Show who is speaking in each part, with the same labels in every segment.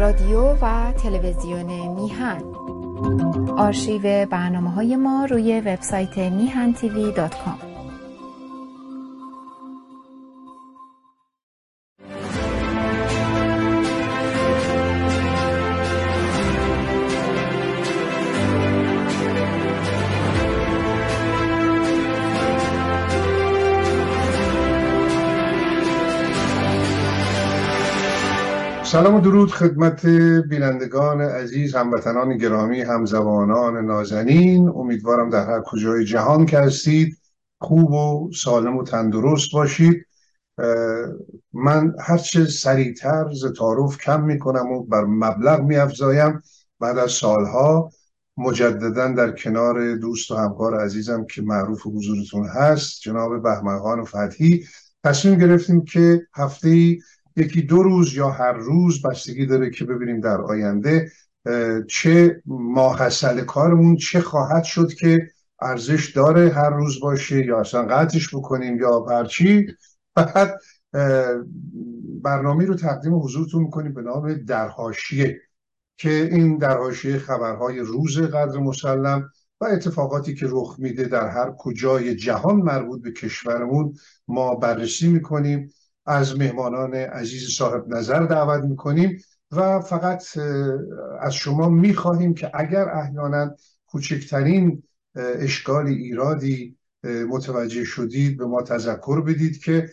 Speaker 1: رادیو و تلویزیون میهن. آرشیو برنامه های ما روی وبسایت میهن تیوی دات کام.
Speaker 2: سلام و درود خدمت بینندگان عزیز هموطنان گرامی همزبانان نازنین. امیدوارم در هر کجای جهان که هستید خوب و سالم و تندرست باشید. من هرچه سریعتر ز تعارف کم می‌کنم و بر مبلغ میافزایم. بعد از سالها مجددا در کنار دوست و همکار عزیزم که معروف حضورتون هست جناب بهمنخان فتحی تصمیم گرفتیم که هفته یکی دو روز یا هر روز بستگی داره که ببینیم در آینده چه ماحصل کارمون چه خواهد شد که ارزش داره هر روز باشه یا اصلا قطعش بکنیم یا پرچی فقط برنامه رو تقدیم حضورتون می‌کنیم به نام درهاشیه که این درهاشیه خبرهای روز قدر مسلم و اتفاقاتی که رخ میده در هر کجای جهان مربوط به کشورمون ما بررسی می‌کنیم. از مهمانان عزیز صاحب نظر دعوت می‌کنیم و فقط از شما می‌خواهیم که اگر احیانا کوچکترین اشکال ایرادی متوجه شدید به ما تذکر بدید که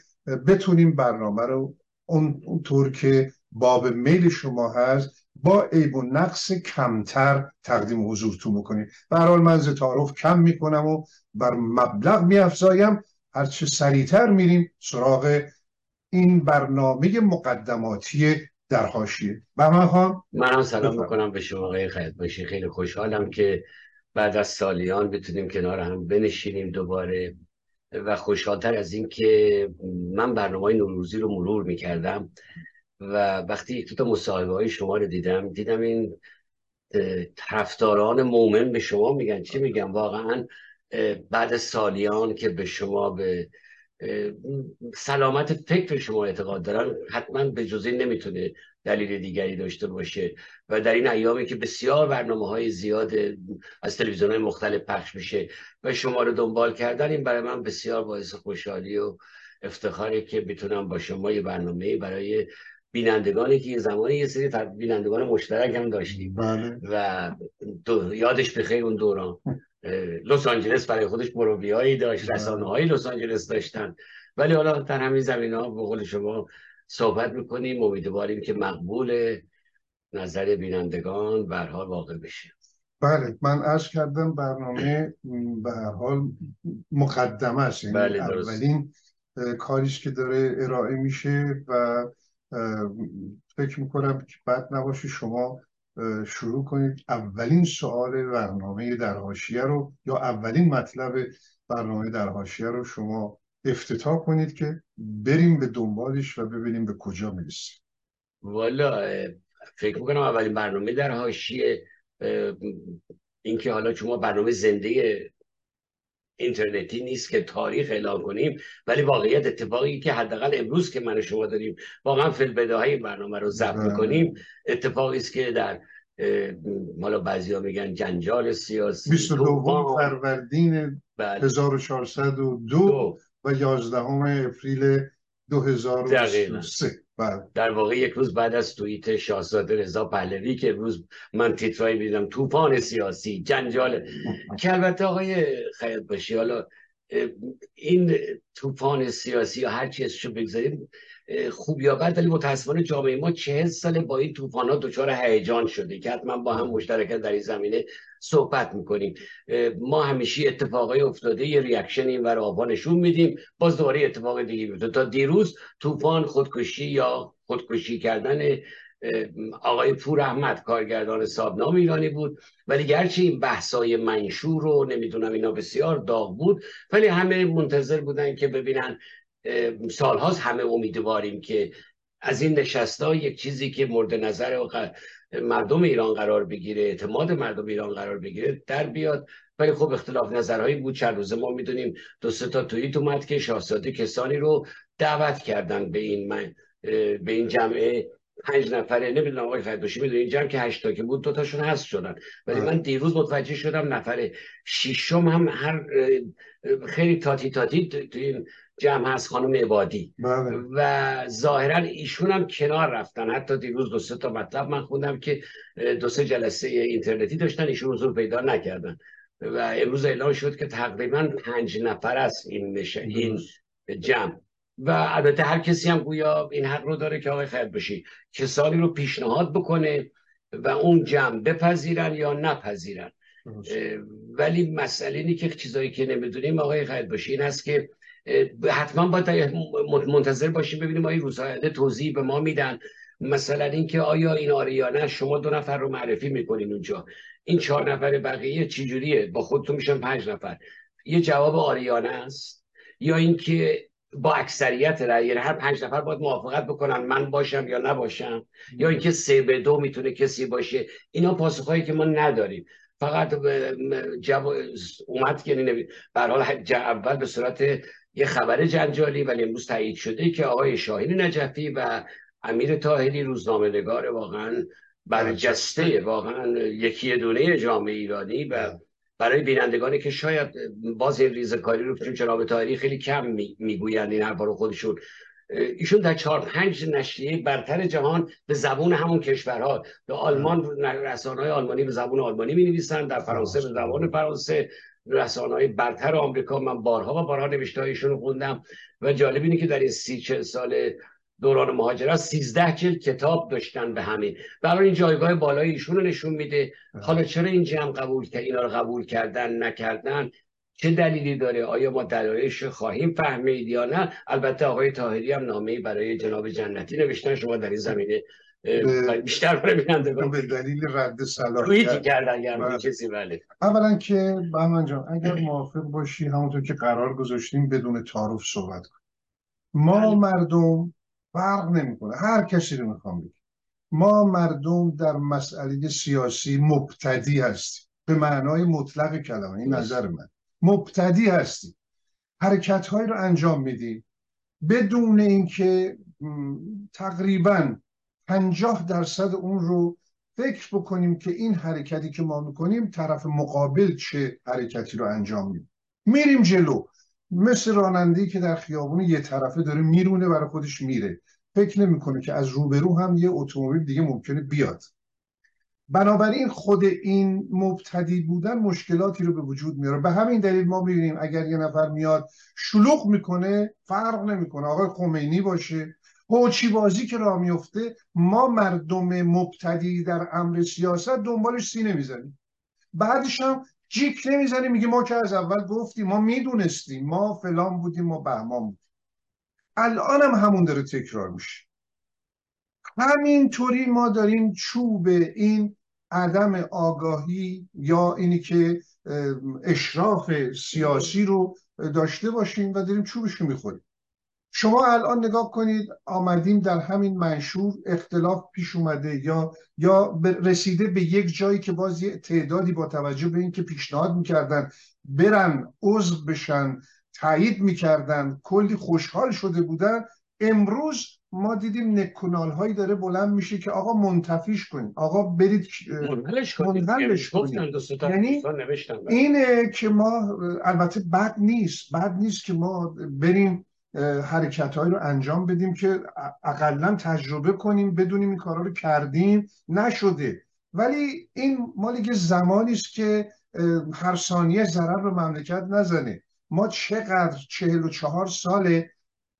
Speaker 2: بتونیم برنامه رو اونطور که باب میل شما هست با عیب و نقص کمتر تقدیم حضورتون بکنیم. به حال من تعارف کم می‌کنم و بر مبلغ میافزایم. هرچه سریعتر میریم سراغ این برنامه مقدماتی در حاشیه من خواهم
Speaker 3: منم سلام می‌کنم به شما آقای خیلی باشی. خیلی خوشحالم که بعد از سالیان بتونیم کنار هم بنشینیم دوباره و خوشحالتر از این که من برنامه نوروزی رو مرور می‌کردم و وقتی تو مصاحبه های شما رو دیدم دیدم این طرفداران مومن به شما میگن. چی میگن؟ واقعا بعد سالیان که به شما به سلامت فکر شما اعتقاد دارن حتما به جزی نمی‌تونه دلیل دیگری داشته باشه. و در این ایامی که بسیار برنامه های زیاد از تلویزیون های مختلف پخش میشه و شما رو دنبال کردن این برای من بسیار باعث خوشحالی و افتخاری که بتونم با شما یه برنامه برای بینندگانی که یه زمانی یه سری بینندگان مشترک هم داشتیم.
Speaker 2: بله.
Speaker 3: و یادش بخیر اون دوران. لس آنجلس برای خودش هایی داشت بله. رسانه های لس آنجلس داشتن. ولی حالا در همین زمین ها به قول شما صحبت می‌کنیم امیدواریم که مقبول نظر بینندگان به حال واقع بشه.
Speaker 2: بله من عرض کردم برنامه به هر حال مقدمه است. یعنی
Speaker 3: بله
Speaker 2: اولین کاریش که داره ارائه میشه و فکر می‌کنم که بد نباشه شما شروع کنید. اولین سوال برنامه در حاشیه رو یا اولین مطلب برنامه در حاشیه رو شما افتتاح کنید که بریم به دنبالش و ببینیم به کجا می‌رسیم.
Speaker 3: والا فکر می‌کنم اولین برنامه در حاشیه اینکه حالا شما برنامه زنده اینترنتی نیست که تاریخ اعلام کنیم ولی واقعیت اتفاقی که حداقل امروز که من و شما داریم واقعا فیل های برنامه رو ضبط بله. کنیم اتفاقی است که در مالا بعضیا میگن جنجال سیاسی
Speaker 2: 22 فروردین بله. 1402 و 11 اپریل 2003
Speaker 3: بله. در واقع یک روز بعد از توییت شاهزاده رضا پهلوی که امروز من تیترایی بیدم طوفان سیاسی جنجال که البته آقای خیاط باشی حالا این طوفان سیاسی یا هر چیزشو بگذاریم خوب یا بد ولی متاسفانه جامعه ما چهل سال با این طوفان ها دچار هیجان شده که حتما با هم مشترکت در این زمینه صحبت می‌کنیم. ما همیشه اتفاقای افتاده یه ریاکشن این ور نشون میدیم. باز دوباره اتفاق دیگه میفته تا دیروز طوفان خودکشی یا خودکشی کردن آقای پور احمد کارگردان سابنام ایرانی بود. ولی گرچه این بحثای منشور رو نمی‌دونم اینا بسیار داغ بود ولی همه منتظر بودن که ببینن سالهاست همه امیدواریم که از این نشسته یک چیزی که مورد نظر مردم ایران قرار بگیره اعتماد مردم ایران قرار بگیره در بیاد. ولی خب اختلاف نظرهایی بود. چند روزه ما می‌دونیم دو سه تا توییت اومد که شاهزاده کسانی رو دعوت کردن به این به این جمعه پنج نفره. نمی‌دونم آقای فردوشی می‌دونی این جمع که هشتا که بود دوتاشون هست شدن. ولی من دیروز متوجه شدم نفره شیشم هم هر خیلی تاتی تاتی تو این جمع هست خانم عبادی.
Speaker 2: بله.
Speaker 3: و ظاهرا ایشون هم کنار رفتن. حتی دیروز دو سه تا مطلب من خوندم که دو سه جلسه اینترنتی داشتن ایشون حضور پیدا نکردن. و امروز اعلام شد که تقریبا پنج نفر است این مشه این جمع. و البته هر کسی هم گویا این حق رو داره که آقای خیر بشی کسانی رو پیشنهاد بکنه و اون جمع بپذیرن یا نپذیرن. ولی مسئله اینه که چیزایی که نمی‌دونیم آقای خیر بشی این هست که حتما باید منتظر باشیم ببینیم آیا روزهای توضیح به ما میدن. مثلا اینکه آیا این آره یا نه شما دو نفر رو معرفی می‌کنین اونجا. این چهار نفر بقیه چجوریه؟ با خودتون میشن پنج نفر. یه جواب آریانه است. یا اینکه با اکثریت رأی یعنی هر پنج نفر باید موافقت بکنن من باشم یا نباشم. یا اینکه سه به دو می‌تونه کسی باشه. اینا پاسخهایی که ما نداریم. فقط جواب اومد که به حال اول به صورت یه خبر جنجالی ولی امروز تایید شده که آقای شاهین نجفی و امیر تاهری روزنامه نگار واقعا برجسته واقعا یکی دونه جامعه ایرانی و برای بینندگانی که شاید باز این ریزکاری رو چون جناب تاهری خیلی کم می‌گویند این حرفا رو خودشون. ایشون در چهار پنج نشریه برتر جهان به زبون همون کشورها به آلمان رسانه های آلمانی به زبون آلمانی می نویسن در فرانسه به زبان فرانسه رسانه های برتر آمریکا. من بارها و بارها نوشته هایشون رو خوندم و جالب اینه که در این سی چل سال دوران مهاجرت 13 جلد کتاب داشتن به همین. برای این جایگاه بالای ایشون رو نشون میده. حالا چرا این جمع قبول کرد اینا رو قبول کردن نکردن؟ چه دلیلی داره؟ آیا ما دلایلش خواهیم فهمید یا نه؟ البته آقای طاهری هم نامه برای جناب جنتی نوشتن. شما در این زمینه بیشتر
Speaker 2: ببینندگان به دلیل رد صلاحیت
Speaker 3: کردن بله. کسی بله
Speaker 2: اولا که بهمن جان اگر موافق باشی همونطور که قرار گذاشتیم بدون تعارف صحبت کنیم ما بله. مردم فرق نمی‌کنه هر کسی رو می‌خوام بگم ما مردم در مسئله سیاسی مبتدی هستیم به معنای مطلق کلمه این نظر من مبتدی هستیم حرکت رو انجام میدیم بدون اینکه تقریبا پنجاه درصد اون رو فکر بکنیم که این حرکتی که ما می‌کنیم طرف مقابل چه حرکتی رو انجام میده. میریم جلو. مثل رانندی که در خیابون یه طرفه داره میرونه برای خودش میره. فکر نمی‌کنه که از روبرو هم یه اتومبیل دیگه ممکنه بیاد. بنابراین خود این مبتدی بودن مشکلاتی رو به وجود میاره. به همین دلیل ما می‌بینیم اگر یه نفر میاد شلوغ می‌کنه فرق نمی‌کنه. آقای خمینی باشه هوچی بازی که راه میفته ما مردم مبتدی در امر سیاست دنبالش سینه می‌زنیم بعدش هم جیک نمی‌زنیم میگه ما که از اول گفتیم ما می‌دونستیم ما فلان بودیم ما بهمان بودیم. الان هم همون داره تکرار میشه. همینطوری ما داریم چوب این عدم آگاهی یا اینی که اشراف سیاسی رو داشته باشیم و داریم چوبش رو می‌خوریم. شما الان نگاه کنید آمدیم در همین منشور اختلاف پیش اومده یا یا رسیده به یک جایی که باز یه تعدادی با توجه به اینکه پیشنهاد می‌کردن برن عضو بشن تایید می‌کردن کلی خوشحال شده بودن امروز ما دیدیم نکنال هایی داره بلند میشه که آقا منتفیش کنید. آقا برید
Speaker 3: منحلش کنید
Speaker 2: یعنی اینه که ما البته بد نیست. بد نیست که ما بریم حرکت رو انجام بدیم که اقلا تجربه کنیم بدونیم این کارا رو کردیم نشده. ولی این مال یه زمانی است که هر ثانیه ضرر به مملکت نزنه. ما چقدر چهل و چهار ساله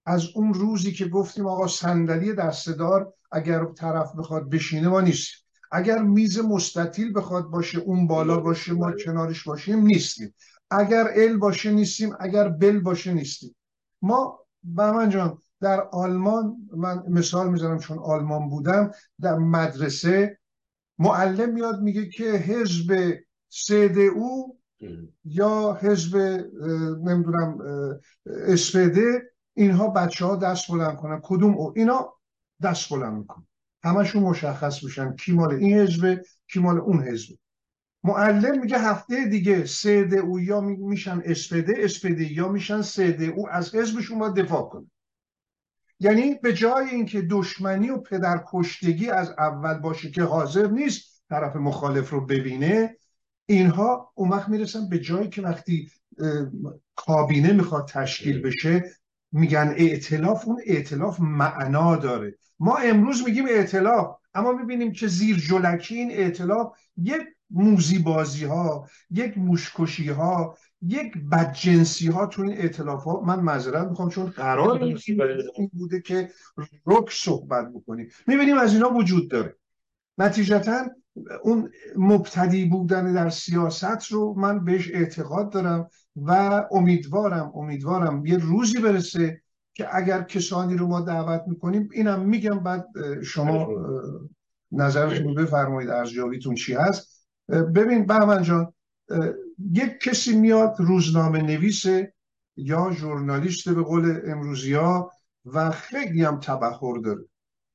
Speaker 2: از اون روزی که گفتیم آقا صندلی دستدار اگر طرف بخواد بشینه ما نیستیم. اگر میز مستطیل بخواد باشه اون بالا باشه ما کنارش باشیم نیستیم. اگر ال باشه نیستیم. اگر بل باشه نیستیم. ما من جان در آلمان من مثال می‌زنم چون آلمان بودم در مدرسه معلم میاد میگه که حزب او یا حزب نمی‌دونم اسپده اینها بچه ها دست بلند کنن. کدوم او؟ اینا دست بلند می‌کنن. همشون مشخص میشن کی مال این حزب کی مال اون حزب معلم میگه هفته دیگه سه او یا میشن اسپده اسپده یا میشن سه او. از حزبشون باید دفاع کنه یعنی به جای اینکه دشمنی و پدرکشتگی از اول باشه که حاضر نیست طرف مخالف رو ببینه اینها اون وقت می‌رسن به جایی که وقتی کابینه می‌خواد تشکیل بشه میگن ائتلاف اون ائتلاف معنا داره. ما امروز میگیم ائتلاف اما می‌بینیم که زیر جلکی این ائتلاف یک موزی بازی ها یک موشکشی ها یک بدجنسی ها تو این ائتلاف ها من معذرت می‌خوام چون قرار این بوده که رک صحبت بکنیم. می‌بینیم از اینا وجود داره. نتیجتا اون مبتدی بودن در سیاست رو من بهش اعتقاد دارم و امیدوارم امیدوارم یه روزی برسه که اگر کسانی رو ما دعوت می‌کنیم اینم میگم. بعد شما نظرتون بفرمایید ارزیابیتون چی هست. ببین بهمن جان یک کسی میاد روزنامه نویسه یا ژورنالیست به قول امروزی ها و خیلی هم تبخور داره.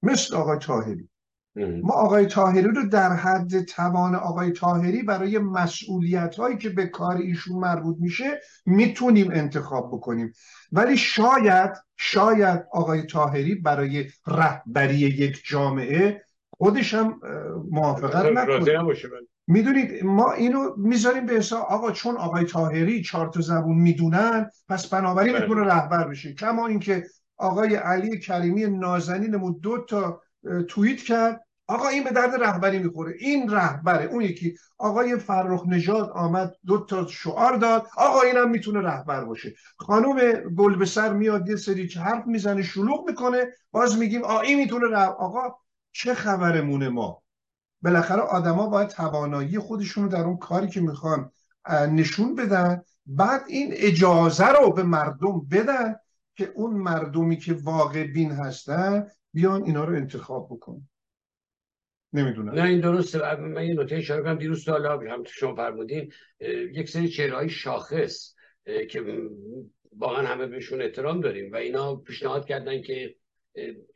Speaker 2: مثل آقای تاهری ما آقای تاهری رو در حد توان آقای تاهری برای مسئولیت هایی که به کار ایشون مربوط میشه می‌تونیم انتخاب بکنیم. ولی شاید شاید آقای تاهری برای رهبری یک جامعه خودش هم موافقت نکنه. می‌دونید ما اینو می‌ذاریم به حساب آقا چون آقای تاهری چهار تا زبون می‌دونن پس بنابراین بله. می‌تونه رهبر بشه. کما اینکه آقای علی کریمی نازنینمون دو تا توییت کرد. آقا این به درد رهبری می‌خوره. این رهبره اون یکی. آقای فرخ نژاد آمد دو تا شعار داد. آقا اینم می‌تونه رهبر باشه. خانم گلبسر میاد یه سری حرف می‌زنه شلوغ می‌کنه. باز میگیم آ این می‌تونه رهبر آقا چه خبرمونه ما؟ بالاخره آدما باید توانایی خودشون رو در اون کاری که می‌خوان نشون بدن. بعد این اجازه رو به مردم بدن که اون مردمی که واقع بین هستن بیان اینا رو انتخاب بکن. نمی‌دونم.
Speaker 3: نه این درسته. من یه نکته اشاره کنم. دیروز حالا هم شما فرمودین یک سری چهره شاخص که واقعا همه بهشون احترام داریم و اینا پیشنهاد کردن که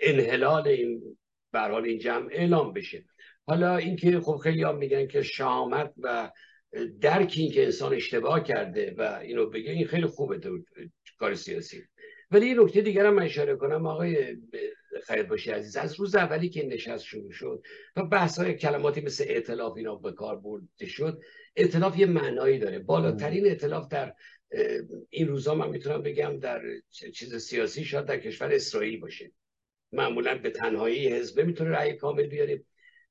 Speaker 3: انحلال این برحال این جمع اعلام بشه. حالا اینکه خب خیلی هم میگن که شامت و درک این که انسان اشتباه کرده و اینو بگه این خیلی خوبه کار سیاسی. ولی یه نکته دیگر هم اشاره کنم آقای خیر باشی عزیز از روز اولی که نشست شروع شد و بحث های کلماتی مثل اعتلاف اینا به کار برده شد اعتلاف یه معنایی داره. بالاترین اعتلاف در این روزا من می‌تونم بگم در چیز سیاسی شاید در کشور اسرائیل باشه. معمولا به تنهایی حزبه می‌تونه رأی کامل بیاره.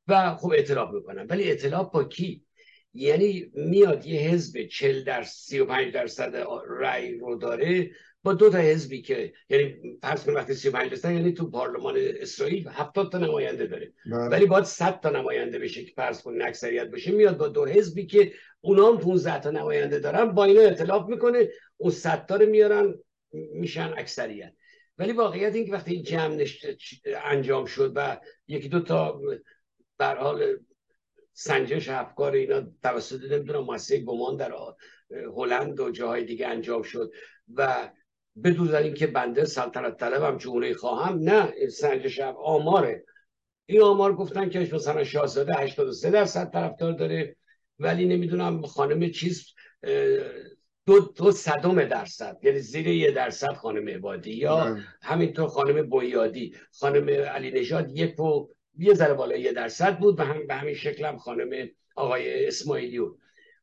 Speaker 3: و خب اعتلاف می‌کنن ولی اعتلاف با کی؟ یعنی میاد یه حزب 40 در 35 درصد رأی رو داره با دو تا حزبی که یعنی فرض کنید وقتی 35 درصد یعنی تو پارلمان اسرائیل 70 تا نماینده داره. بله. ولی باید 100 تا نماینده بشه که فرض کنید اکثریت بشه میاد با دو حزبی که اونا هم 15 تا نماینده دارن با اینا ائتلاف می‌کنه. اون 100 تا رو میارن میشن اکثریت. ولی واقعیت این که وقتی این جمع انجام شد و یکی دو تا در حال سنجش افکار اینا توسط نمی‌دونم مؤسسه گمان در هلند و جاهای دیگه انجام شد و بدون اینکه بنده سلطنت طلبم جمهوری خواهم. نه سنجش آماره. این آمار گفتن که مثلا شاهزاده 83 درصد طرفدار داره ولی نمی‌دونم خانم چیز دو, دو صدم درصد. یعنی زیر یه درصد خانم عبادی یا. همینطور خانم بویادی. خانم علی نژاد یک و یه ذره بالای یه درصد بود و هم به همین شکل هم خانم آقای اسماعیلیون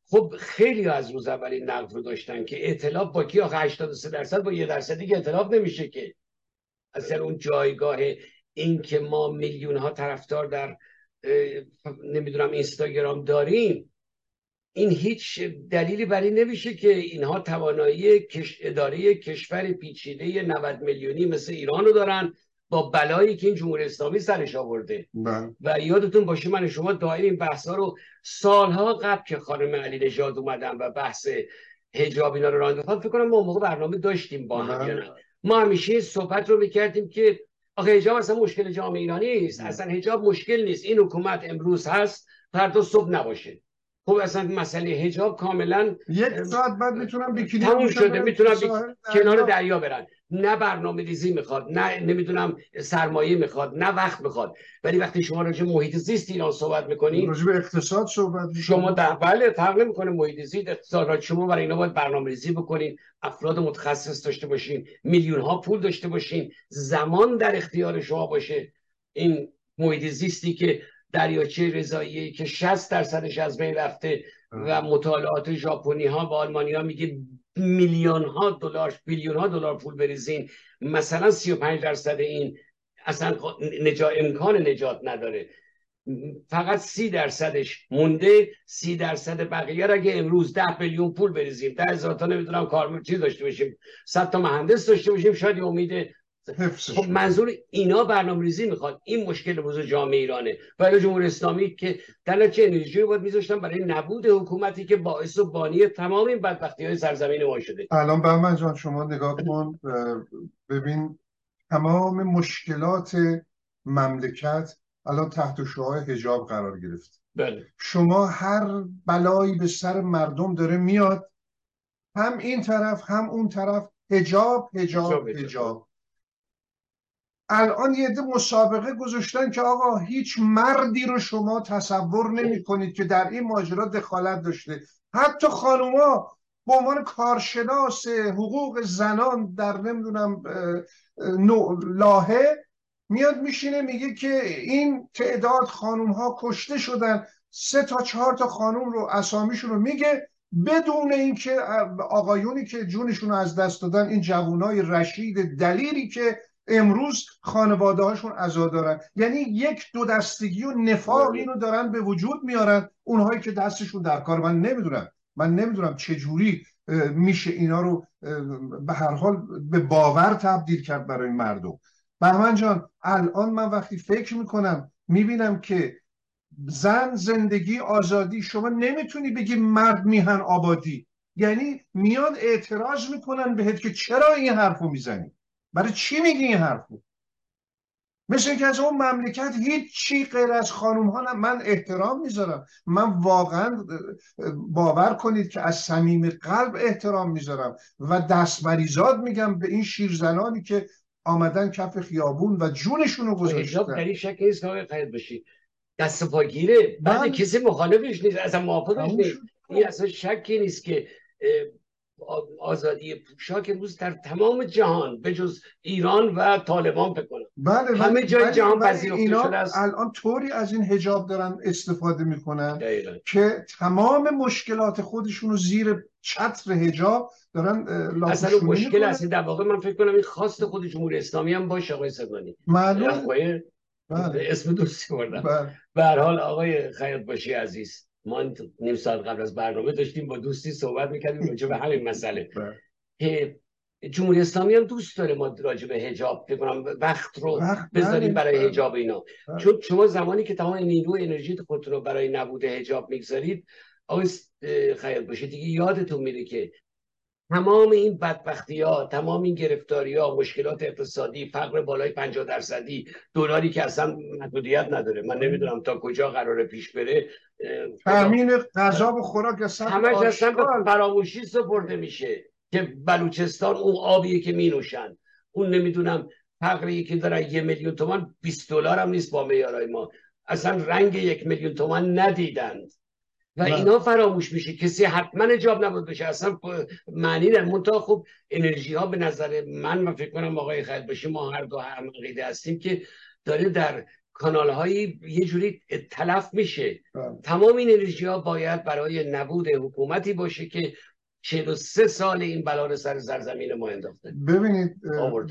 Speaker 3: خب خیلی از روز اولی نقد رو داشتن که اعتلاف با کی آخه 83 درصد؟ با یه درصد دیگه اعتلاف نمیشه که. اصلا اون جایگاه این که ما میلیون ها طرفدار در نمی‌دونم اینستاگرام داریم این هیچ دلیلی بر این نمیشه که اینها توانایی اداره کشور پیچیده 90 میلیونی مثل ایران رو دارن. با بلایی که این جمهوری اسلامی سرش آورده بله. و یادتون باشه من شما دائم این بحث ها رو سالها قبل که خانم علی نژاد اومدن و بحث حجاب اینا رو راه فکر کنم ما موقع برنامه داشتیم با هم بله. ما همیشه صحبت رو می‌کردیم که آخه حجاب اصلا مشکل جامعه ایرانی نیست بله. اصلا حجاب مشکل نیست این حکومت امروز هست فردا صبح نباشه خب اصلا مسئله هجاب کاملا
Speaker 2: یک ساعت بعد می‌تونم بیکینی
Speaker 3: تموم شده می‌تونم
Speaker 2: ساحل
Speaker 3: کنار
Speaker 2: دریا.
Speaker 3: برن. نه برنامه ریزی می‌خواد نه نمی‌دونم سرمایه می‌خواد نه وقت می‌خواد. ولی وقتی شما راجع به محیط زیست ایران صحبت می‌کنین
Speaker 2: راجع به اقتصاد صحبت می‌کنیم.
Speaker 3: شما در بله فرق نمی‌کنه محیط زیست اقتصاد شما برای اینا باید برنامه ریزی بکنین. افراد متخصص داشته باشین میلیون ها پول داشته باشین. زمان در اختیار شما باشه. این محیط زیستی که دریاچه رضایی که 60 درصدش از بین رفته و مطالعات ژاپنی ها و آلمانی ها میگه میلیون ها دلار بیلیون ها دلار پول بریزین. مثلا 35 درصد این اصلا نجا... امکان نجات نداره. فقط سی درصدش مونده. سی درصد بقیه را اگه امروز ده میلیون پول بریزیم. ده هزار تا نمی‌دونم کار چیز داشته باشیم. صد تا مهندس داشته باشیم. شاید امید خب منظور اینا برنامه ریزی می‌خواد. این مشکل بزرگ جامعه ایرانه. برای جمهوری اسلامی که در نتیجه انرژی رو باید میذاشتن برای نبود حکومتی که باعث و بانی تمام این بدبختی های سرزمین ما شده.
Speaker 2: الان بهمن جان شما نگاه کن. ببین تمام مشکلات مملکت الان تحت شعاع حجاب قرار گرفت.
Speaker 3: بله.
Speaker 2: شما هر بلایی به سر مردم داره میاد هم این طرف هم اون طرف حجاب حجاب،
Speaker 3: حجاب.
Speaker 2: الان یه عده مسابقه گذاشتن که آقا هیچ مردی رو شما تصور نمی کنید که در این ماجرا دخالت داشته. حتی خانوما به عنوان کارشناس حقوق زنان در نمی‌دونم لاهه میاد میشینه میگه که این تعداد خانوم ها کشته شدن. سه تا چهار تا خانوم رو اسامیشون رو میگه بدون اینکه آقایونی که جونشون رو از دست دادن این جوانای رشید دلیری که امروز خانواده هاشون عزا دارن. یعنی یک دو دستگی و نفاق
Speaker 3: بله.
Speaker 2: اینو دارن به وجود میارن اونهایی که دستشون در کار من نمی‌دونم. من نمی‌دونم چجوری میشه اینا رو به هر حال به باور تبدیل کرد برای مردم. بهمن جان الان من وقتی فکر می‌کنم می‌بینم که زن زندگی آزادی شما نمی‌تونی بگی مرد میهن آبادی. یعنی میان اعتراض می‌کنن بهت که چرا این حرفو می‌زنی؟ برای چی میگی این حرفو مثل اینکه از اون مملکت هیچ چی غیر از خانوم ها. من احترام می‌ذارم من واقعا باور کنید که از صمیم قلب احترام می‌ذارم و دستمریزاد میگم به این شیرزنانی که آمدن کف خیابون و جونشون رو
Speaker 3: حجاب در
Speaker 2: گذاشتن
Speaker 3: این شک نیست که خیاط باشی دست پاگیره بعد
Speaker 2: بله.
Speaker 3: کسی مخالفش نیست اصلا موافقش نیست. این اصلا شکی نیست که آزادی پوشاک امروز در تمام جهان به جز ایران و طالبان کنم.
Speaker 2: بله
Speaker 3: همه جای
Speaker 2: ولی-
Speaker 3: جهان
Speaker 2: ولی
Speaker 3: پذیرفته شده است.
Speaker 2: الان طوری از این حجاب دارن استفاده می‌کنن
Speaker 3: دقیقاً.
Speaker 2: که تمام مشکلات خودشون رو زیر چتر حجاب دارن
Speaker 3: اصلا مشکل اصلی در واقع من فکر کنم این خواست خود جمهوری اسلامی هم باشه آقای سگانی.
Speaker 2: معلوم بله.
Speaker 3: اسم دوستی بردم.
Speaker 2: بله.
Speaker 3: به حال آقای خیاط باشی عزیز. ما نیم ساعت قبل از برنامه داشتیم با دوستی صحبت می‌کردیم راجع به همین مسئله
Speaker 2: بله.
Speaker 3: که جمهوری اسلامی هم دوست داره ما راجع به حجاب فکر کنم وقت رو بذاریم
Speaker 2: بله،
Speaker 3: برای
Speaker 2: بله.
Speaker 3: حجاب اینا
Speaker 2: بله.
Speaker 3: چون شما زمانی که تمام نیرو انرژی خودتون رو برای نبود حجاب می‌گذارید آقای اه، خیاط باشی دیگه یادتون میره که تمام این بدبختی ها تمام این گرفتاری ها مشکلات اقتصادی فقر بالای 50 درصدی دلاری که اصلا محدودیت نداره. من نمی‌دونم تا کجا قراره پیش بره.
Speaker 2: تامین غذا و خوراک سطح
Speaker 3: همش اصلا به. فراموشی سپرده میشه که بلوچستان اون آبیه که می نوشن اون نمی‌دونم فقری که دارن یه میلیون تومن 20 دلار هم نیست با معیارهای ما. اصلا رنگ یک میلیون تومن ندیدند. و. اینا فراموش میشه کسی حتما اجاب نبود بشه اصلا پ- معنی نه منتها خب انرژی ها به نظر من من فکر کنم آقای خیل باشی ما هر دو هم عقیده هستیم که داره در کانال هایی یه جوری تلف میشه
Speaker 2: بله.
Speaker 3: تمام این انرژی ها باید برای نبود حکومتی باشه که 43 سال این بلا رو سر سرزمین ما انداخته
Speaker 2: ببینید.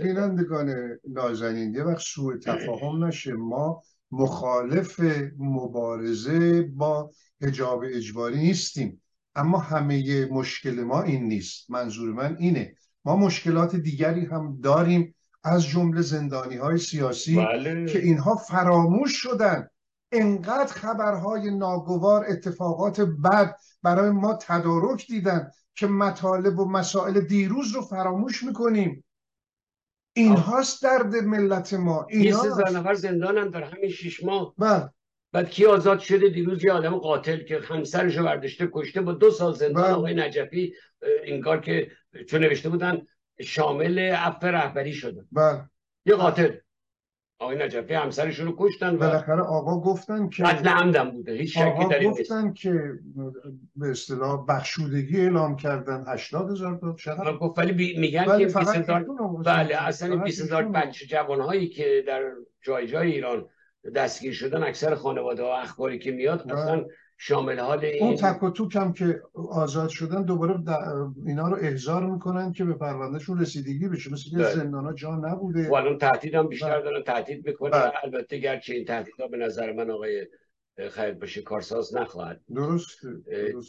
Speaker 2: بینندگان نازنین یه وقت سوء تفاهم نشه ما مخالف مبارزه با حجاب اجباری نیستیم. اما همه مشکل ما این نیست. منظور من اینه. ما مشکلات دیگری هم داریم از جمله زندانی های سیاسی
Speaker 3: بله.
Speaker 2: که اینها فراموش شدن. انقدر خبرهای ناگوار اتفاقات بد برای ما تدارک دیدن که مطالب و مسائل دیروز رو فراموش می‌کنیم. این هاست درد ملت ما.
Speaker 3: 20 هزار
Speaker 2: اینا
Speaker 3: نفر زندانن در همین شش ماه.
Speaker 2: بله.
Speaker 3: بعد کی آزاد شده؟ دیروز یه آدم قاتل که همسرش برداشته کشته با دو سال زندان بله. آقای نجفی این کار که چون نوشته بودن شامل اف رهبری شدن
Speaker 2: بله.
Speaker 3: یه قاتل. آقای نجفی همسرشون رو کشتن
Speaker 2: بالاخره آقا گفتن که
Speaker 3: قتل عمدن بوده هیچ شکی در
Speaker 2: گفتن که به اصطلاح بخشودگی اعلام کردن 80 هزار تا چقدر
Speaker 3: گفت ولی میگن که 20 هزار بله اصلا 20 هزار بچه جوانهایی که در جای جای ایران دستگیر شدن اکثر خانواده ها اخباری که میاد. اصلا شامل حال این
Speaker 2: اون تک و توک هم که آزاد شدن دوباره اینا رو احضار می‌کنن که به پروندهشون رسیدگی بشه. مثل که بله. زندان جا نبوده.
Speaker 3: و الان تهدید هم بیشتر بله. دارن تهدید می‌کنه. بله. البته گرچه این تهدید ها به نظر من آقای خیر بشه کارساز نخواهد
Speaker 2: درست,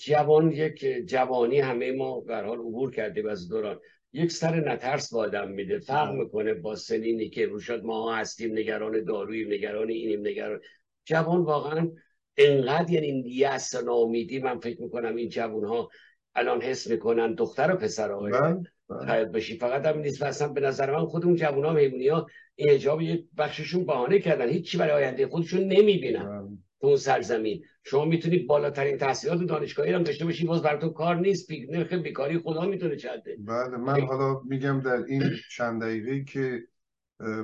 Speaker 3: جوان یک جوانی همه ما به حال عبور کردیم از دوران. یک سر نترس با آدم میده. فرق می‌کنه با سنینی که روشاد ما هستیم نگران دارویی نگران اینیم نگران جوان واقعا انقدر یعنی یأس و ناامیدی من فکر می‌کنم این جوون ها الان حس می‌کنن دختر و پسر بله، بله. حیات باشی فقط هم نیست اصلا به نظر من خود اون جوون ها میمونی ها این اجاب یک بخششون بهانه کردن. هیچی برای آینده خودشون نمی‌بینن. بله. تو اون سرزمین. شما می‌تونید بالاترین تحصیلات دانشگاهی هم داشته باشی باز براتون کار نیست. نرخ بیکاری خدا می‌تونه چنده
Speaker 2: بله من حالا میگم در این چند دقیقه که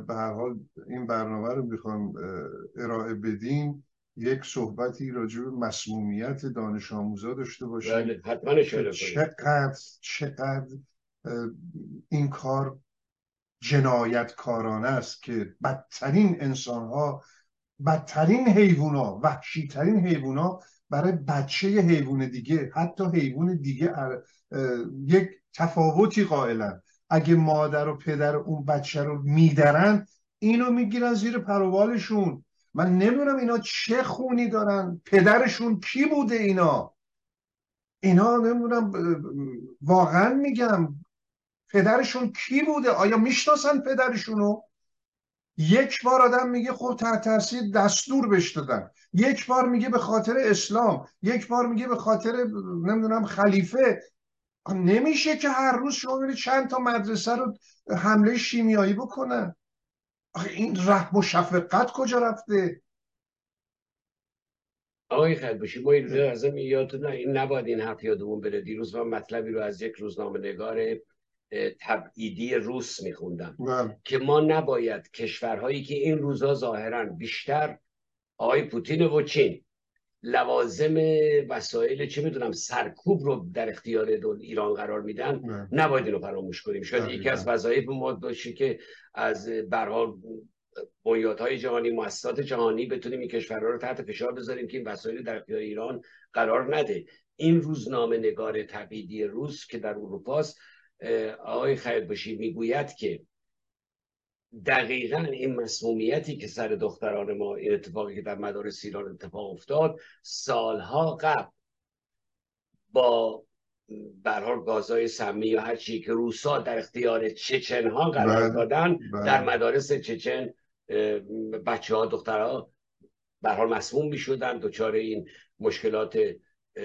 Speaker 2: به هر حال این برنامه رو می‌خوام ارائه بدیم یک صحبتی راجع به مسمومیت دانش آموزا داشته باشیم.
Speaker 3: بله حتما
Speaker 2: چقدر چقدر این کار جنایتکارانه است که بدترین انسان ها بدترین حیوونا وحشیترین حیوونا برای بچه حیوان دیگه حتی حیوان دیگه یک تفاوتی قائلن. اگه مادر و پدر اون بچه رو میدرن اینو می‌گیرن زیر پروبالشون. من نمی‌دونم اینا چه خونی دارن. پدرشون کی بوده اینا؟ اینا نمی‌دونم واقعا میگم. پدرشون کی بوده؟ آیا می‌شناسن پدرشونو؟ یک بار آدم میگه خب تحت تاثیر دستور بهش دادن. یک بار میگه به خاطر اسلام. یک بار میگه به خاطر نمی‌دونم خلیفه. نمیشه که هر روز شما ببینید چند تا مدرسه رو حمله شیمیایی بکنن. آخه این رحم و شفقت کجا رفته
Speaker 3: آقای خدبشی ما این از یادتون این نباید این حرف یادمون بره دیروز من مطلبی رو از یک روزنامه نگار تبعیدی روس میخوندم
Speaker 2: بله.
Speaker 3: که ما نباید کشورهایی که این روزا ظاهرا بیشتر آقای پوتین و چین لوازم وسایل چه می‌دونم سرکوب رو در اختیار ایران قرار میدن. نباید اینو فراموش کنیم. شاید یکی از وظایف ما باشه که از برها بنیادهای جهانی مؤسسات جهانی بتونیم این کشورها رو تحت فشار بذاریم که این وسایل در اختیار ایران قرار نده. این روزنامه نگار تبیدی روس که در اروپاست آقای خیر باشی می‌گوید که دقیقا این مسمومیتی که سر دختران ما این اتفاقی که در مدارس ایران اتفاق افتاد سالها قبل با برحال گازهای سمی یا هر چی که روسا در اختیار چچن ها قرار بله، دادن بله. در مدارس چچن بچه ها دخترها برحال مسموم می شدن دچار این مشکلات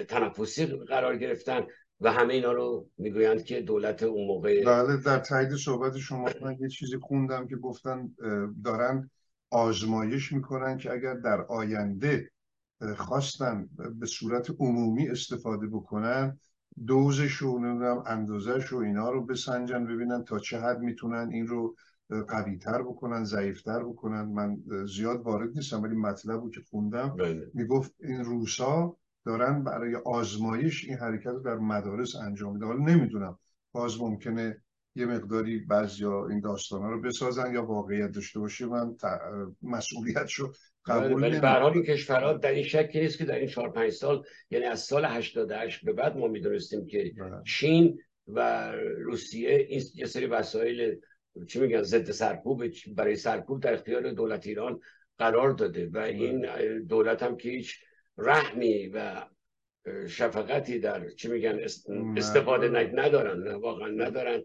Speaker 3: تنفسی قرار گرفتن و همه اینا رو می‌گویند که دولت اون موقع
Speaker 2: بله در تایید صحبت شما من یه چیزی خوندم که گفتن دارن آزمایش می‌کنن که اگر در آینده خواستن به صورت عمومی استفاده بکنن دوزش و نمی‌دونم اندازش و اینا رو بسنجن ببینن تا چه حد می‌تونن این رو قویتر بکنن ضعیفتر بکنن من زیاد وارد نیستم ولی مطلب رو که خوندم بله. می‌گفت این روسا دارن برای آزمایش این حرکت رو در مدارس انجام میدن حالا نمی‌دونم باز ممکنه یه مقداری بعض یا این داستان ها رو بسازن یا واقعیت داشته باشه من مسئولیت شو قبول
Speaker 3: ولی به حال کشورها در این شکی نیست که در این 4 5 سال یعنی از سال 88 به بعد ما می‌دونستیم که بله. چین و روسیه این یه سری وسایل چی میگن ضد سرکوب برای سرکوب در اختیار دولت ایران قرار داده و بله. این دولت هم که هیچ رحمی و شفقتی در چی میگن استفاده ندارن واقعا ندارن.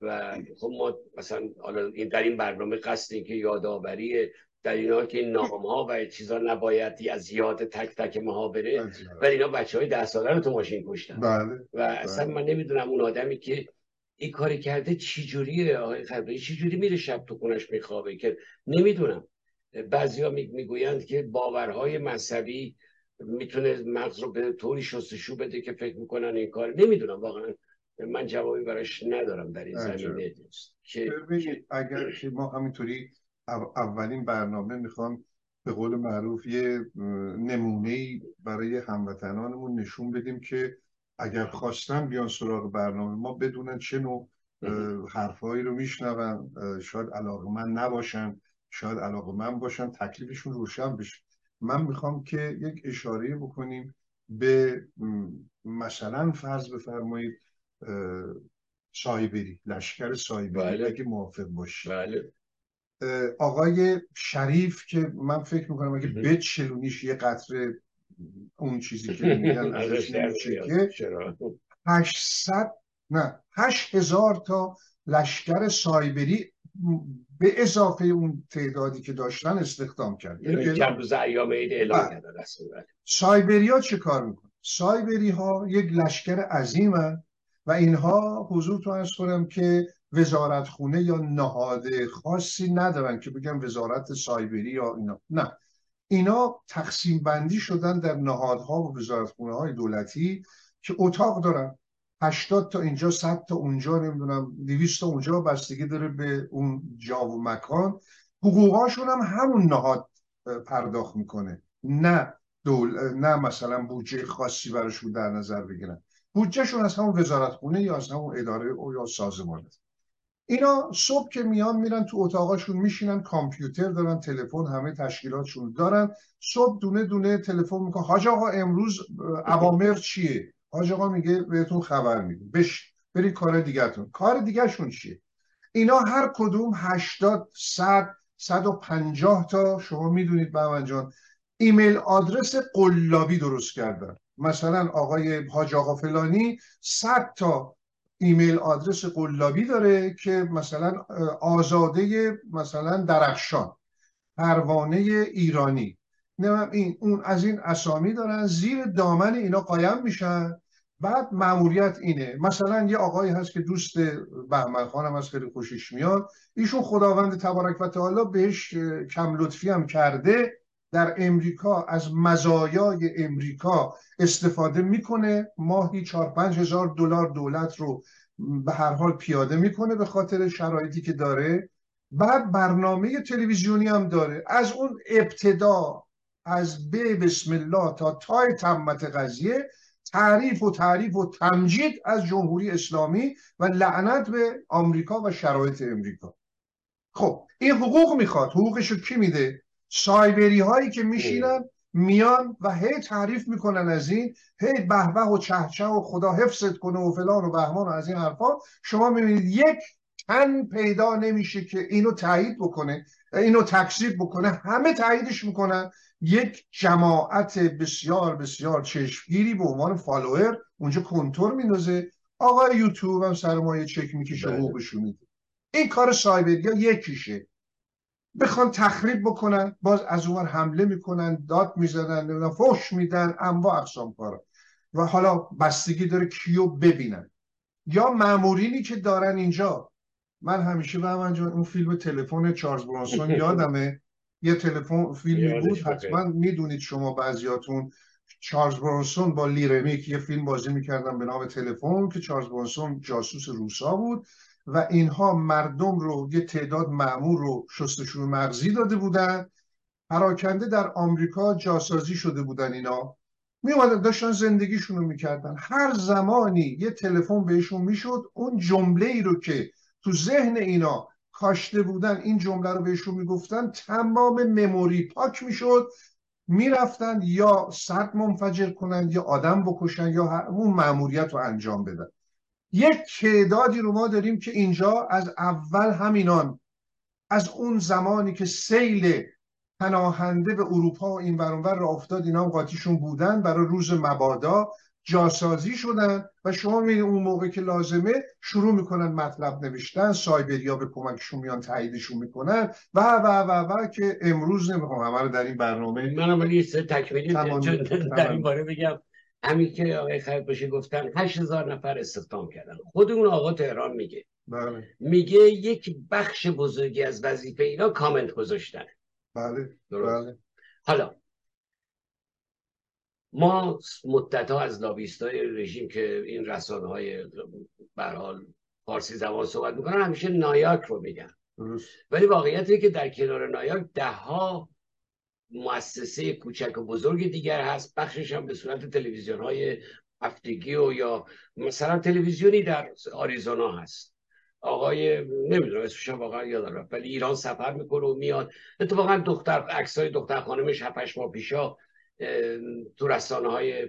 Speaker 3: و خب ما مثلا این در این برنامه قصد که یادآوری در اینا که این نام ها و چیزا نباید از یاد تک تک ماها بره ولی اینا بچه های ده ساله رو تو ماشین کشتن.
Speaker 2: بله.
Speaker 3: و اصلا من نمی‌دونم اون آدمی که این کاری کرده چی جوریه آقای خبری چی جوری میره شب تو خونش میخوابه؟ که نمی‌دونم. بعضیا می‌گویند که باورهای مذهبی می‌تونه مغز رو به طوری شستشو بده که فکر می‌کنن این کار نمی‌دونم واقعا من جوابی براش ندارم در این زمینه.
Speaker 2: که اگر که ما همینطوری اولین برنامه می‌خوام به قول معروف یه نمونه برای هموطنانمون نشون بدیم که اگر خواستن بیان سراغ برنامه ما بدونن چه نوع حرفهایی رو میشنون. شاید علاقه من نباشن شاید علاقه من باشن تکلیفشون روشن بشه. من می‌خوام که یک اشاره بکنیم به مثلا فرض بفرمایید سایبری لشکر سایبری بله. اگه موافق باشه
Speaker 3: بله.
Speaker 2: آقای شریف که من فکر می‌کنم اگه بچلونیش یه قطره اون چیزی که میگن ازش نمیچکه 800 نه 8000 تا لشکر سایبری به اضافه اون تعدادی که داشتن استخدام کرد
Speaker 3: یعنی چند روز ایام عید اعلام بله. کردن
Speaker 2: سایبری ها چه کار می‌کنن؟ سایبری ها یک لشکر عظیمن و اینها حضور تو ارز کنم که وزارت خونه یا نهاد خاصی ندارن که بگم وزارت سایبری یا اینا. نه. اینا تقسیم بندی شدن در نهادها و وزارت خونه های دولتی که اتاق دارن. 80 تا اینجا 100 تا اونجا نمی‌دونم 200 تا اونجا بستگی داره به اون جا و مکان. حقوقاشون هم همون نهاد پرداخت می‌کنه. نه دول نه مثلا بودجه خاصی براشون در نظر بگیرن. بودجهشون از همون وزارتخونه یا از همون اداره او یا سازمان. اینا صبح که میان میرن تو اتاقاشون میشینن کامپیوتر دارن تلفن همه تشکیلاتشون دارن. صبح دونه دونه تلفن می‌کنن. حاج آقا امروز اوامر چیه؟ حاج آقا میگه بهتون خبر میده بش برید کار دیگهتون. کار دیگهشون چیه؟ اینا هر کدوم 80 100 150 تا شما می‌دونید به جان ایمیل آدرس قلابی درست کردن. مثلا آقای حاج آقا فلانی 100 تا ایمیل آدرس قلابی داره که مثلا آزاده مثلا درخشان پروانه ایرانی. نه این اون از این اسامی دارن زیر دامن اینا قایم میشن. بعد معمولیت اینه. مثلا یه آقایی هست که دوست بهمن خانم از خیلی خوشش میاد. ایشون خداوند تبارک و تعالی بهش کم لطفی هم کرده. در امریکا از مزایای امریکا استفاده می‌کنه. ماهی 4 5 هزار دلار دولت رو به هر حال پیاده می‌کنه به خاطر شرایطی که داره. بعد برنامه تلویزیونی هم داره. از اون ابتدا از به بسم الله تا تای تمت قضیه تعریف و تعریف و تمجید از جمهوری اسلامی و لعنت به آمریکا و شرایط امریکا. خب این حقوق می‌خواد. حقوقشو کی میده؟ سایبری هایی که میشینن میان و هی تعریف می‌کنن از این هی بهبه و چهچه و خدا حفظت کنه و فلان و بهمان و از این حرفا. شما می‌بینید یک تن پیدا نمیشه که اینو تایید بکنه اینو تکذیب بکنه. همه تاییدش می‌کنن. یک جماعت بسیار بسیار چشمگیری به عنوان فالوور اونجا کنتور میندازه. آقای یوتیوب هم سرمایه چک می‌کشه بله. حقوقشو میده. این کار سایبریا یکیشه. بخوان تخریب بکنن باز از اونور حمله می‌کنن داد می‌زنن نمی‌دونم فوش میدن انواع اقسام کارا. و حالا بستگی داره کیو ببینن. یا مامورینی که دارن اینجا. من همیشه به من اون فیلم تلفن چارلز برانسون یادمه. یه تلفن فیلمی بود حتما می‌دونید شما بعضیاتون. چارلز برانسون با لیرمیک یه فیلم بازی می‌کردن به نام تلفن که چارلز برانسون جاسوس روسا بود و اینها مردم رو یه تعداد معمور رو شستشوی مغزی داده بودن. پراکنده در آمریکا جاسازی شده بودن اینا. می داشتن زندگیشون رو می‌کردن. هر زمانی یه تلفن بهشون می‌شد اون جمله ای رو که تو ذهن اینا کاشته بودن این جمله رو بهشون می‌گفتن تمام مموری پاک می‌شد. می‌رفتن یا سرد منفجر کنند یا آدم بکشن یا اون معمولیت رو انجام بدن. یک تعدادی رو ما داریم که اینجا از اول همینان از اون زمانی که سیل پناهنده به اروپا و این برانور را افتاد اینا قاطیشون بودن برای روز مبادا. جاسازی شدن و شما می‌بینید اون موقع که لازمه شروع می‌کنن مطلب نوشتن سایبریا به کمکشون میان تاییدشون می‌کنن و و و و که امروز نمی‌خوام همه رو در این برنامه
Speaker 3: من ولی تکمیلی در این باره بگم. همین که آقای خیلی باشه گفتن هزار نفر استخدام کردن. خود اون آقا تهران میگه.
Speaker 2: بله.
Speaker 3: میگه یک بخش بزرگی از وظیفه اینا کامنت گذاشتن.
Speaker 2: بله بله.
Speaker 3: حالا ما مدت ها از لابیست های رژیم که این رسانه های برحال فارسی زبان صحبت می‌کنن همیشه نایاک رو میگن. ولی واقعیت که در کنار نایاک ده ها مؤسسه کوچک و بزرگ دیگر هست. بخشش هم به صورت تلویزیون های هفتگی و یا مثلا تلویزیونی در آریزونا هست. آقای نمی‌دونم اسمش واقعا یادم ولی ایران سفر می‌کنه و میاد. اتفاقا دختر عکسای دختر خانمش 7 ماه پیشا تو رسانه های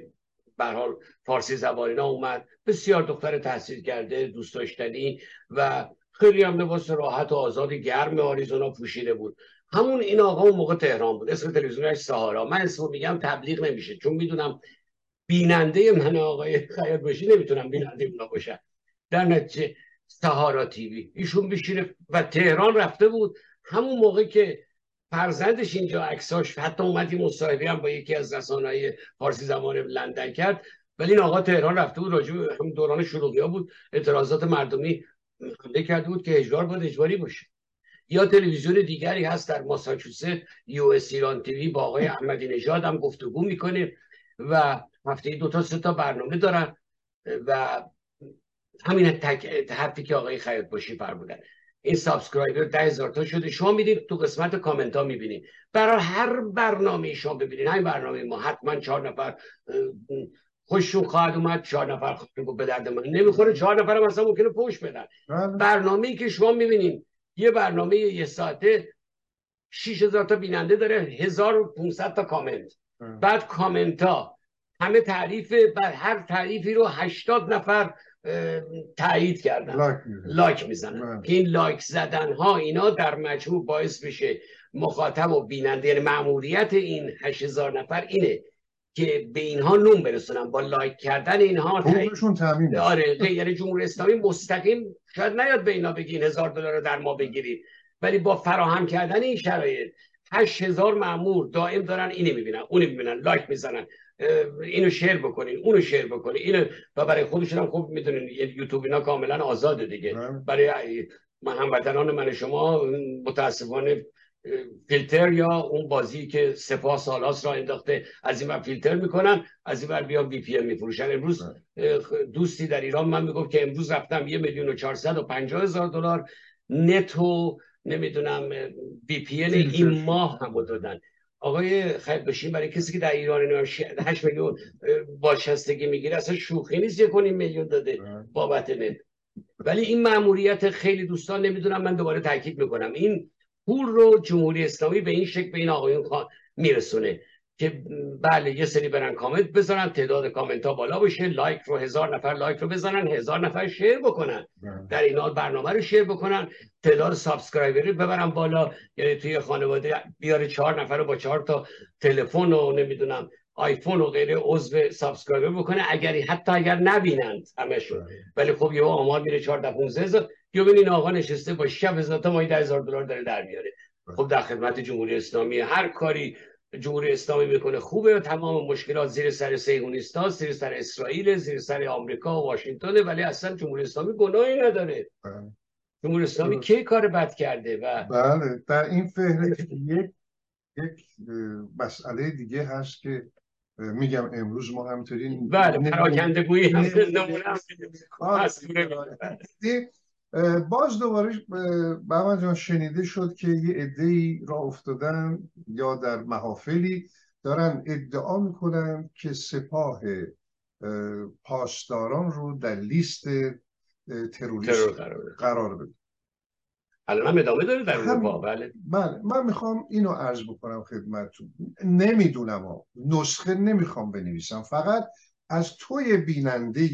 Speaker 3: برحال فارسی زبانی اومد. بسیار دختر تحصیل کرده دوست داشتنی و خیلی هم لباس راحت و آزاد گرم آریزونا پوشیده بود. همون این آقا اون موقع تهران بود. اسم تلویزیونش سهارا. من اسمو میگم تبلیغ نمیشه چون می‌دونم بیننده من آقای خیاط باشی نمی‌تونم بیننده اونا باشن در نتیجه سهارا تیوی. ایشون بشینه و تهران رفته بود. همون موقع که فرزندش اینجا عکساش حتی اومدی مصاحبه هم با یکی از رسانه‌های فارسی زمان لندن کرد. ولی این آقا تهران رفته بود راجع هم دوران شروعی بود. اعتراضات مردمی حمله کرده بود که اجبار باید اجباری باشه. یا تلویزیون دیگری هست در ماساچوست یو اس ایران تیوی با آقای احمدی نژاد هم گفتگو می‌کنه و هفته دو تا سه تا برنامه دارن و همین تک حرفی که آقای خیاط باشی فرمودن این subscriber ده هزار تا شده. شما می‌دید تو قسمت کامنت ها می‌بینید برای هر برنامه شما ببینید. همین برنامه ما. حتما چهار نفر خوششون خواهد اومد. چهار نفر به درد من نمی‌خوره. چهار نفر مثلا ممکنه پوش بدن. بله. برنامه ای که شما می‌بینید یه برنامه یه ساعته 6000 تا بیننده داره. 1500 تا کامنت. بله. بعد کامنت ها. همه تعریف بر هر تعریفی رو 80 نفر تایید کردن لایک, می‌زنن. بله. که این لایک زدن ها اینا در مجموع باعث بشه مخاطب و بیننده یعنی ماموریت این 8000 نفر اینه که به اینها نون برسونن. با لایک کردن اینها
Speaker 2: حقوقشون تامین
Speaker 3: آره یعنی جمهوری اسلامی مستقیم شاید نیاد به اینا بگین هزار دلار رو در ما بگیرید ولی با فراهم کردن این شرایط 8000 مامور دائم دارن اینو می‌بینن اونو می‌بینن لایک می‌زنن. اینو شیر بکنین اونو شیر بکنین اینو و برای خودشون هم خوب می‌دونین یوتیوب اینا کاملا آزاده دیگه. برای هموطنان من شما متاسفانه فیلتر یا اون بازی که سپاه سالاس را انداخته از این فیلتر می‌کنن از این بیا بی پی میفروشن. امروز. دوستی در ایران من می‌گفت که امروز رفتم یه میلیون و چهارصد و پنجاه هزار دلار نتو نمی‌دونم بی پی این ماه هم دادن. آقای خیلی بشین برای کسی که در ایران 8 میلیون بازنشستگی می‌گیره اصلا شوخی نیست یک میلیون داده. بابت نت. ولی این ماموریت خیلی دوستان نمی‌دونم من دوباره تاکید می‌کنم. این پول رو جمهوری اسلامی به این شکل به این آقایون میرسونه. که بله یه سری برن کامنت بذارن تعداد کامنت ها بالا بشه لایک رو هزار نفر لایک رو بزنن هزار نفر شیر بکنن بله. در این حال برنامه رو شیر بکنن تعداد subscriber رو ببرن بالا یعنی توی خانواده بیاره چهار نفر رو با چهار تا تلفن و نمی‌دونم آیفون و غیره عضو subscriber بکنه اگر حتی اگر نبینند همشون بله. ولی خب یه آمار میره 14 15 هزار یا این آقا نشسته با 6000 تا ماهی 10000 دلار داره در میاره بله. خب در خدمت جمهوری اسلامی هر کاری جمهوری اسلامی می‌کنه. خوبه. و تمام مشکلات زیر سر صهیونیستا زیر سر اسرائیل زیر سر آمریکا و واشنگتن. ولی اصلا جمهوری اسلامی گناهی نداره. بله. جمهوری اسلامی کی کار بد کرده و
Speaker 2: بله. در این فهرست یک یک مسئله دیگه هست که میگم امروز ما همینطوری
Speaker 3: بله. پراکنده گویی
Speaker 2: باز دوباره بابا جان شنیده شد که یه عده را افتادن یا در محافلی دارن ادعا می‌کنن که سپاه پاسداران رو در لیست تروریست قرار بده.
Speaker 3: الان هم ادامه داره در اروپا. بله.
Speaker 2: بله من می‌خوام اینو عرض بکنم خدمتتون. نمی‌دونم ها نسخه نمی‌خوام بنویسم. فقط از توی بیننده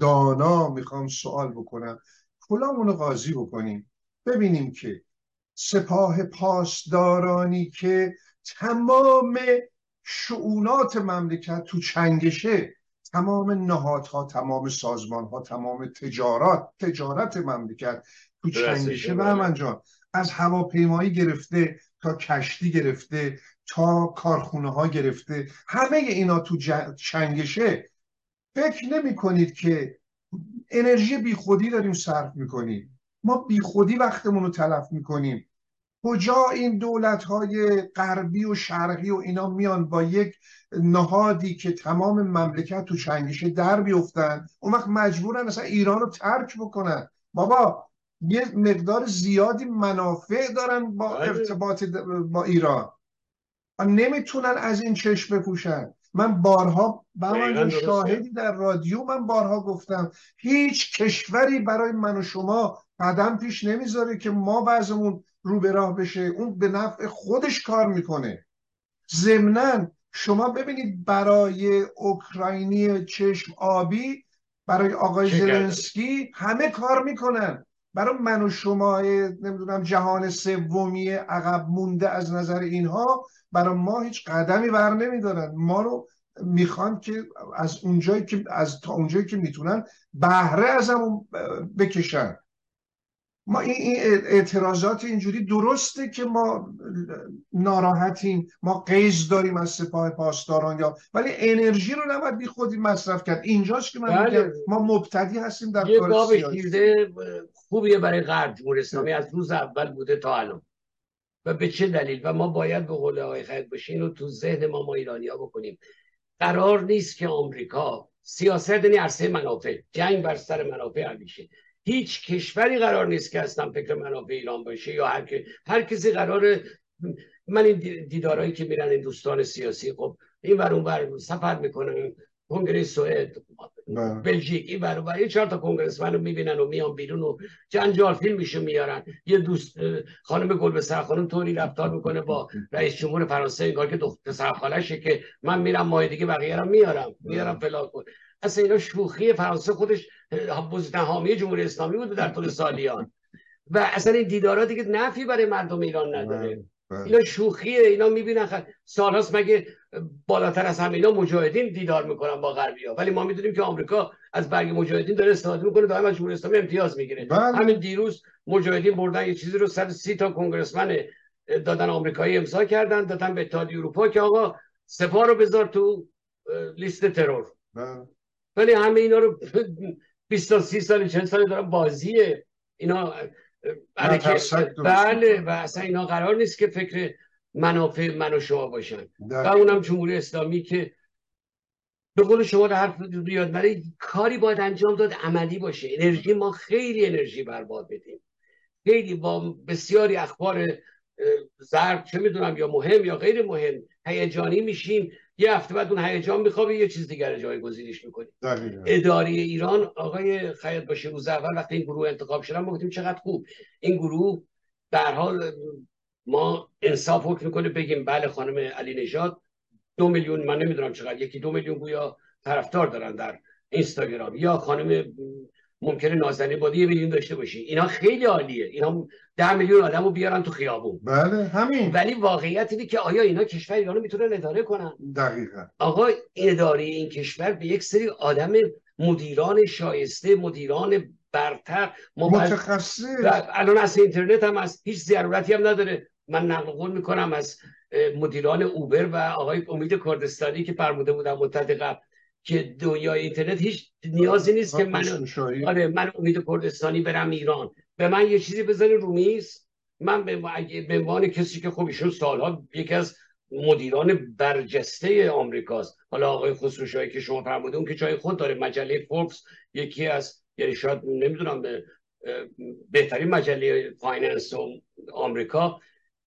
Speaker 2: دانا می‌خوام سوال بکنم. کلامونو قاضی بکنیم. ببینیم که سپاه پاسدارانی که تمام شعونات مملکت تو چنگشه تمام نهادها تمام سازمانها تمام تجارات تجارت مملکت تو چنگشه. به من جان از هواپیمایی گرفته تا کشتی گرفته تا کارخونه ها گرفته همه اینا تو چنگشه. فکر نمی کنید که انرژی بیخودی داریم صرف می‌کنیم. ما بیخودی وقتمون رو تلف می‌کنیم. کجا این دولت های غربی و شرقی و اینا میان با یک نهادی که تمام مملکت تو چنگشه در بیفتن؟ اون وقت مجبورن مثلا ایران رو ترک بکنن. بابا یه مقدار زیادی منافع دارن با بله. ارتباط با ایران. نمی‌تونن از این چشم بپوشن. من بارها من شاهدی در رادیو من بارها گفتم. هیچ کشوری برای من و شما قدم پیش نمی‌ذاره که ما بعضمون رو به راه بشه. اون به نفع خودش کار می‌کنه. ضمنا شما ببینید برای اوکراینی چشم آبی برای آقای زلنسکی همه کار می‌کنن. برای من و شما نمی‌دونم جهان سومی عقب مونده از نظر اینها برای ما هیچ قدمی بر نمیدارن. ما رو می‌خوان که از اونجایی که از تا اونجایی که می‌تونن بهره از همون بکشن. ما این اعتراضات اینجوری درسته که ما ناراحتیم ما قیز داریم از سپاه پاسداران یا ولی انرژی رو نباید بی خودی مصرف کرد. اینجاست که من بله. ما مبتدی هستیم در
Speaker 3: یه گاب خوبیه برای غرب جمهوری اسلامی از روز اول بوده تا الان. و به چه دلیل؟ و ما باید به قول آقای خیر باشین رو تو ذهن ما ما ایرانی ها بکنیم. قرار نیست که آمریکا سیاست یعنی عرصه منافع جنگ بر سر منافع همیشه هیچ کشوری قرار نیست که اصلا فکر منافع ایران باشه یا هر, هر کسی قرار من این دیدارهایی که میرن این دوستان سیاسی خب این ور اون ور سفر می‌کنن. کنگره سوئد. بلژیک این برابر یه چهار تا کنگرسمن رو می‌بینن و میان بیرون و جنجال فیلمشو میارن یه دوست خانم گل به خانم طوری رفتار می‌کنه با رئیس جمهور فرانسه انگار که دختر سرخالشه که من میرم ماه دیگه بقیه رو میارم میارم فلان کن اصلا اینا شوخی فرانسه خودش بزرگترین حامی جمهوری اسلامی بوده در طول سالیان و اصلا این دیدارات دیگه نفی برای مردم ایران نداره بله. بله. اینا شوخیه اینا می‌بینن خ... سالهاست مگه بالاتر از همه اینا مجاهدین دیدار می‌کنن با غربی ها ولی ما می‌دونیم که آمریکا از برگ مجاهدین داره استفاده می‌کنه دائم از جمهوری اسلامی امتیاز می‌گیره. بله. همین دیروز مجاهدین بردن یه چیزی رو 130 تا کنگرسمن دادن آمریکایی امضا کردن دادن به اتحادیه اروپا که آقا سپاه رو بذار تو لیست ترور. بله. ولی همه اینا رو 20 تا 30 سال 40 سال دارن بازیه. اینا بله و اصلا اینا قرار نیست که فکر منافع من و شما باشن. و اونم جمهوری اسلامی که به قول شما در حرف یاد برای کاری باید انجام داد عملی باشه. انرژی ما خیلی انرژی برباد بدیم. خیلی با بسیاری اخبار زرد چه می‌دونم یا مهم یا غیر مهم هیجانی میشیم. یه هفته بعد اون هیجان میخوابه یه چیز دیگر جایگزینش می‌کنیم. اداری ایران آقای خیاط باشه روز اول وقتی این گروه انتخاب شدن ما گفتیم چقدر خوب. این گروه در حال ما انصاف حکم می‌کنه بگیم بله خانم علی نژاد دو میلیون من نمی‌دونم چقدر یکی دو میلیون گویا طرفدار دارن در اینستاگرام. یا خانم ممکنه نازنین بادی یه میلیون داشته باشی. اینا خیلی عالیه. اینا ده میلیون آدم رو بیارن تو خیابون.
Speaker 2: بله همین.
Speaker 3: ولی واقعیت اینه که آیا اینا کشور ایرانو می‌تونن اداره کنن؟
Speaker 2: دقیقا.
Speaker 3: آقا اداره این کشور به یک سری آدم مدیران شایسته مدیران برتر
Speaker 2: متخصص.
Speaker 3: الان از اینترنت هم از هیچ ضرورتی هم نداره. من نقل قول می‌کنم از مدیران اوبر و آقای امید کردستانی که فرموده بودن مدت قبل که دنیای اینترنت هیچ نیازی نیست که من آره من امید کردستانی برم ایران. به من یه چیزی بزنه رو میز. من به عنوان کسی که خب ایشون سالها یکی از مدیران برجسته آمریکاست. حالا آقای خسروشاهی که شما فرموده اون که جای خود داره مجله فوربس یکی از یعنی شاید نمی‌دونم به بهترین مجله finance آمریکا.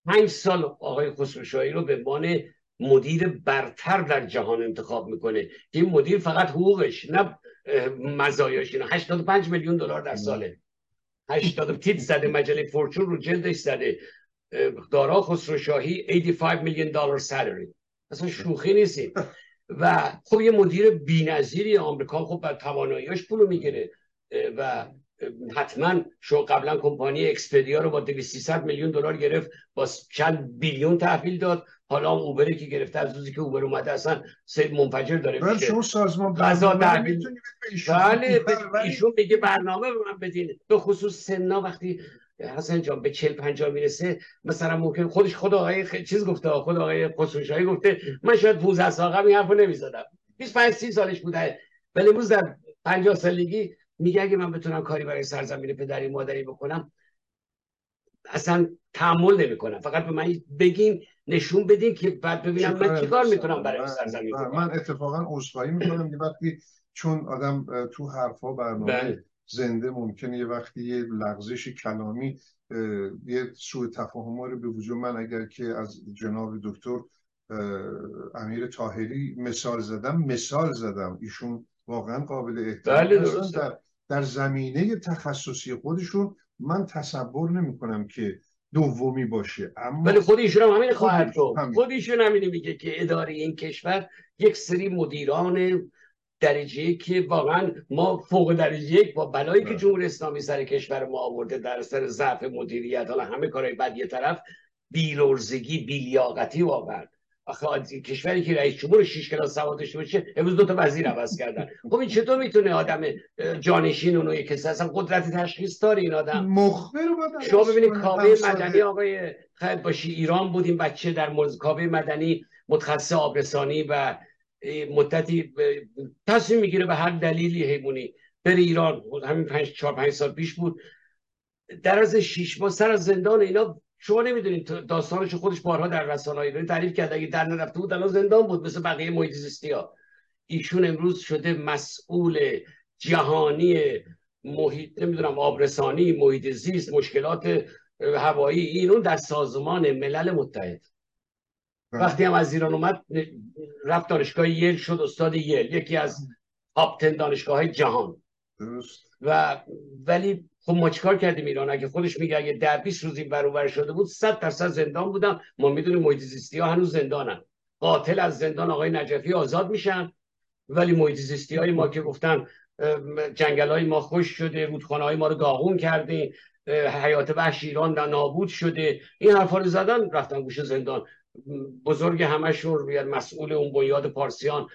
Speaker 3: پنج سال آقای خسروشاهی رو به عنوان مدیر برتر در جهان انتخاب می‌کنه. که این مدیر فقط حقوقش نه مزایاش. اینا 85 میلیون دلار در ساله. 80 تیت زده مجله فورچون رو جلدش زده. دارا خسروشاهی 85 میلیون دلار سالری. اصلا شوخی نیستی و خب یه مدیر بی‌نظیری آمریکا خب بر تواناییاش پولو می‌گیره. و حتما شو قبلا کمپانی اکسپدیا رو با 200 میلیون دلار گرفت با چند بیلیون تحویل داد. حالا اوبری که گرفته از روزی که اوبر اومده اصلا سه منفجر داره
Speaker 2: بله شما سازمان
Speaker 3: غذا بله ایشون میگه برنامه به من بدین. به خصوص سنا وقتی حسن جان به 40 50 می‌رسه مثلا ممکن خودش خود آقای خ... چیز گفته خود آقای خسروشاهی گفته من شاید 15 سال قبل این حرفو نمی‌زدم. 25 30 سالش بوده. ولی امروز در 50 سالگی میگه اگه من بتونم کاری برای سرزمین پدری مادری بکنم اصلا تحمل نمی‌کنم. فقط به من بگین نشون بدین که بعد ببینم من چیکار می‌کنم؟ برای سرزمین
Speaker 2: من اتفاقا عذرخواهی می‌کنم. یه وقتی چون آدم تو حرفا برنامه بله. زنده ممکنه یه وقتی یه لغزش کلامی یه سوء تفاهم رو به وجود من اگر که از جناب دکتر امیر تاهری مثال زدم مثال زدم. ایشون واقعا قابل احترام بله در, در زمینه تخصصی خودشون من تصور نمی کنم که دومی باشه.
Speaker 3: اما ولی خود ایشون هم همین خواهد گفت خود ایشون همین میگه که اداره این کشور یک سری مدیران درجه که واقعا ما فوق درجه یک با بلایی که بله. جمهوری اسلامی سر کشور ما آورده در سر ضعف مدیریت حالا همه کارهای بعد یه طرف بیلورزگی بیلیاقتی واقعا. آخه کشوری که رئیس جمهور شش کلاس سواد داشته باشه امروز دو تا وزیر عوض کردن. خب این چطور می‌تونه آدم جانشین اونو کسی اصلا قدرت تشخیص داره این آدم؟
Speaker 2: مخبر
Speaker 3: شما ببینید کاوه مدنی آقای خیلی باشی ایران بودیم بچه در مورد کاوه مدنی متخصص آبرسانی و مدتی تصمیم می‌گیره به هر دلیلی حیمونی بره ایران. همین پنج چهار پنج سال پیش بود. در از شیش ماه سر از زندان اینا شما نمی‌دونید داستانش خودش بارها در رسانه ایرانی تعریف کرد اگه در نرفته بود الان زندان بود مثل بقیه محیط زیستی ها ایشون امروز شده مسئول جهانی محیط نمی‌دونم آبرسانی محیط زیست مشکلات هوایی این در سازمان ملل متحد. وقتی هم از ایران اومد رفت دانشگاه یل شد استاد یل یکی از آپتن دانشگاه های جهان. درست. و ولی خب ما چیکار کردیم ایران؟ اگه خودش میگه اگه در 20 روز این برابر شده بود 100 درصد زندان بودم ما می‌دونیم محیط ها هنوز زندانن. قاتل از زندان آقای نجفی آزاد میشن. ولی محیط های ما که گفتن جنگل های ما خوش شده رودخانه های ما رو داغون کرده حیات وحش ایران نابود شده. این حرفا رو زدن رفتن گوش زندان. بزرگ همشون مسئول اون بنیاد پارسیان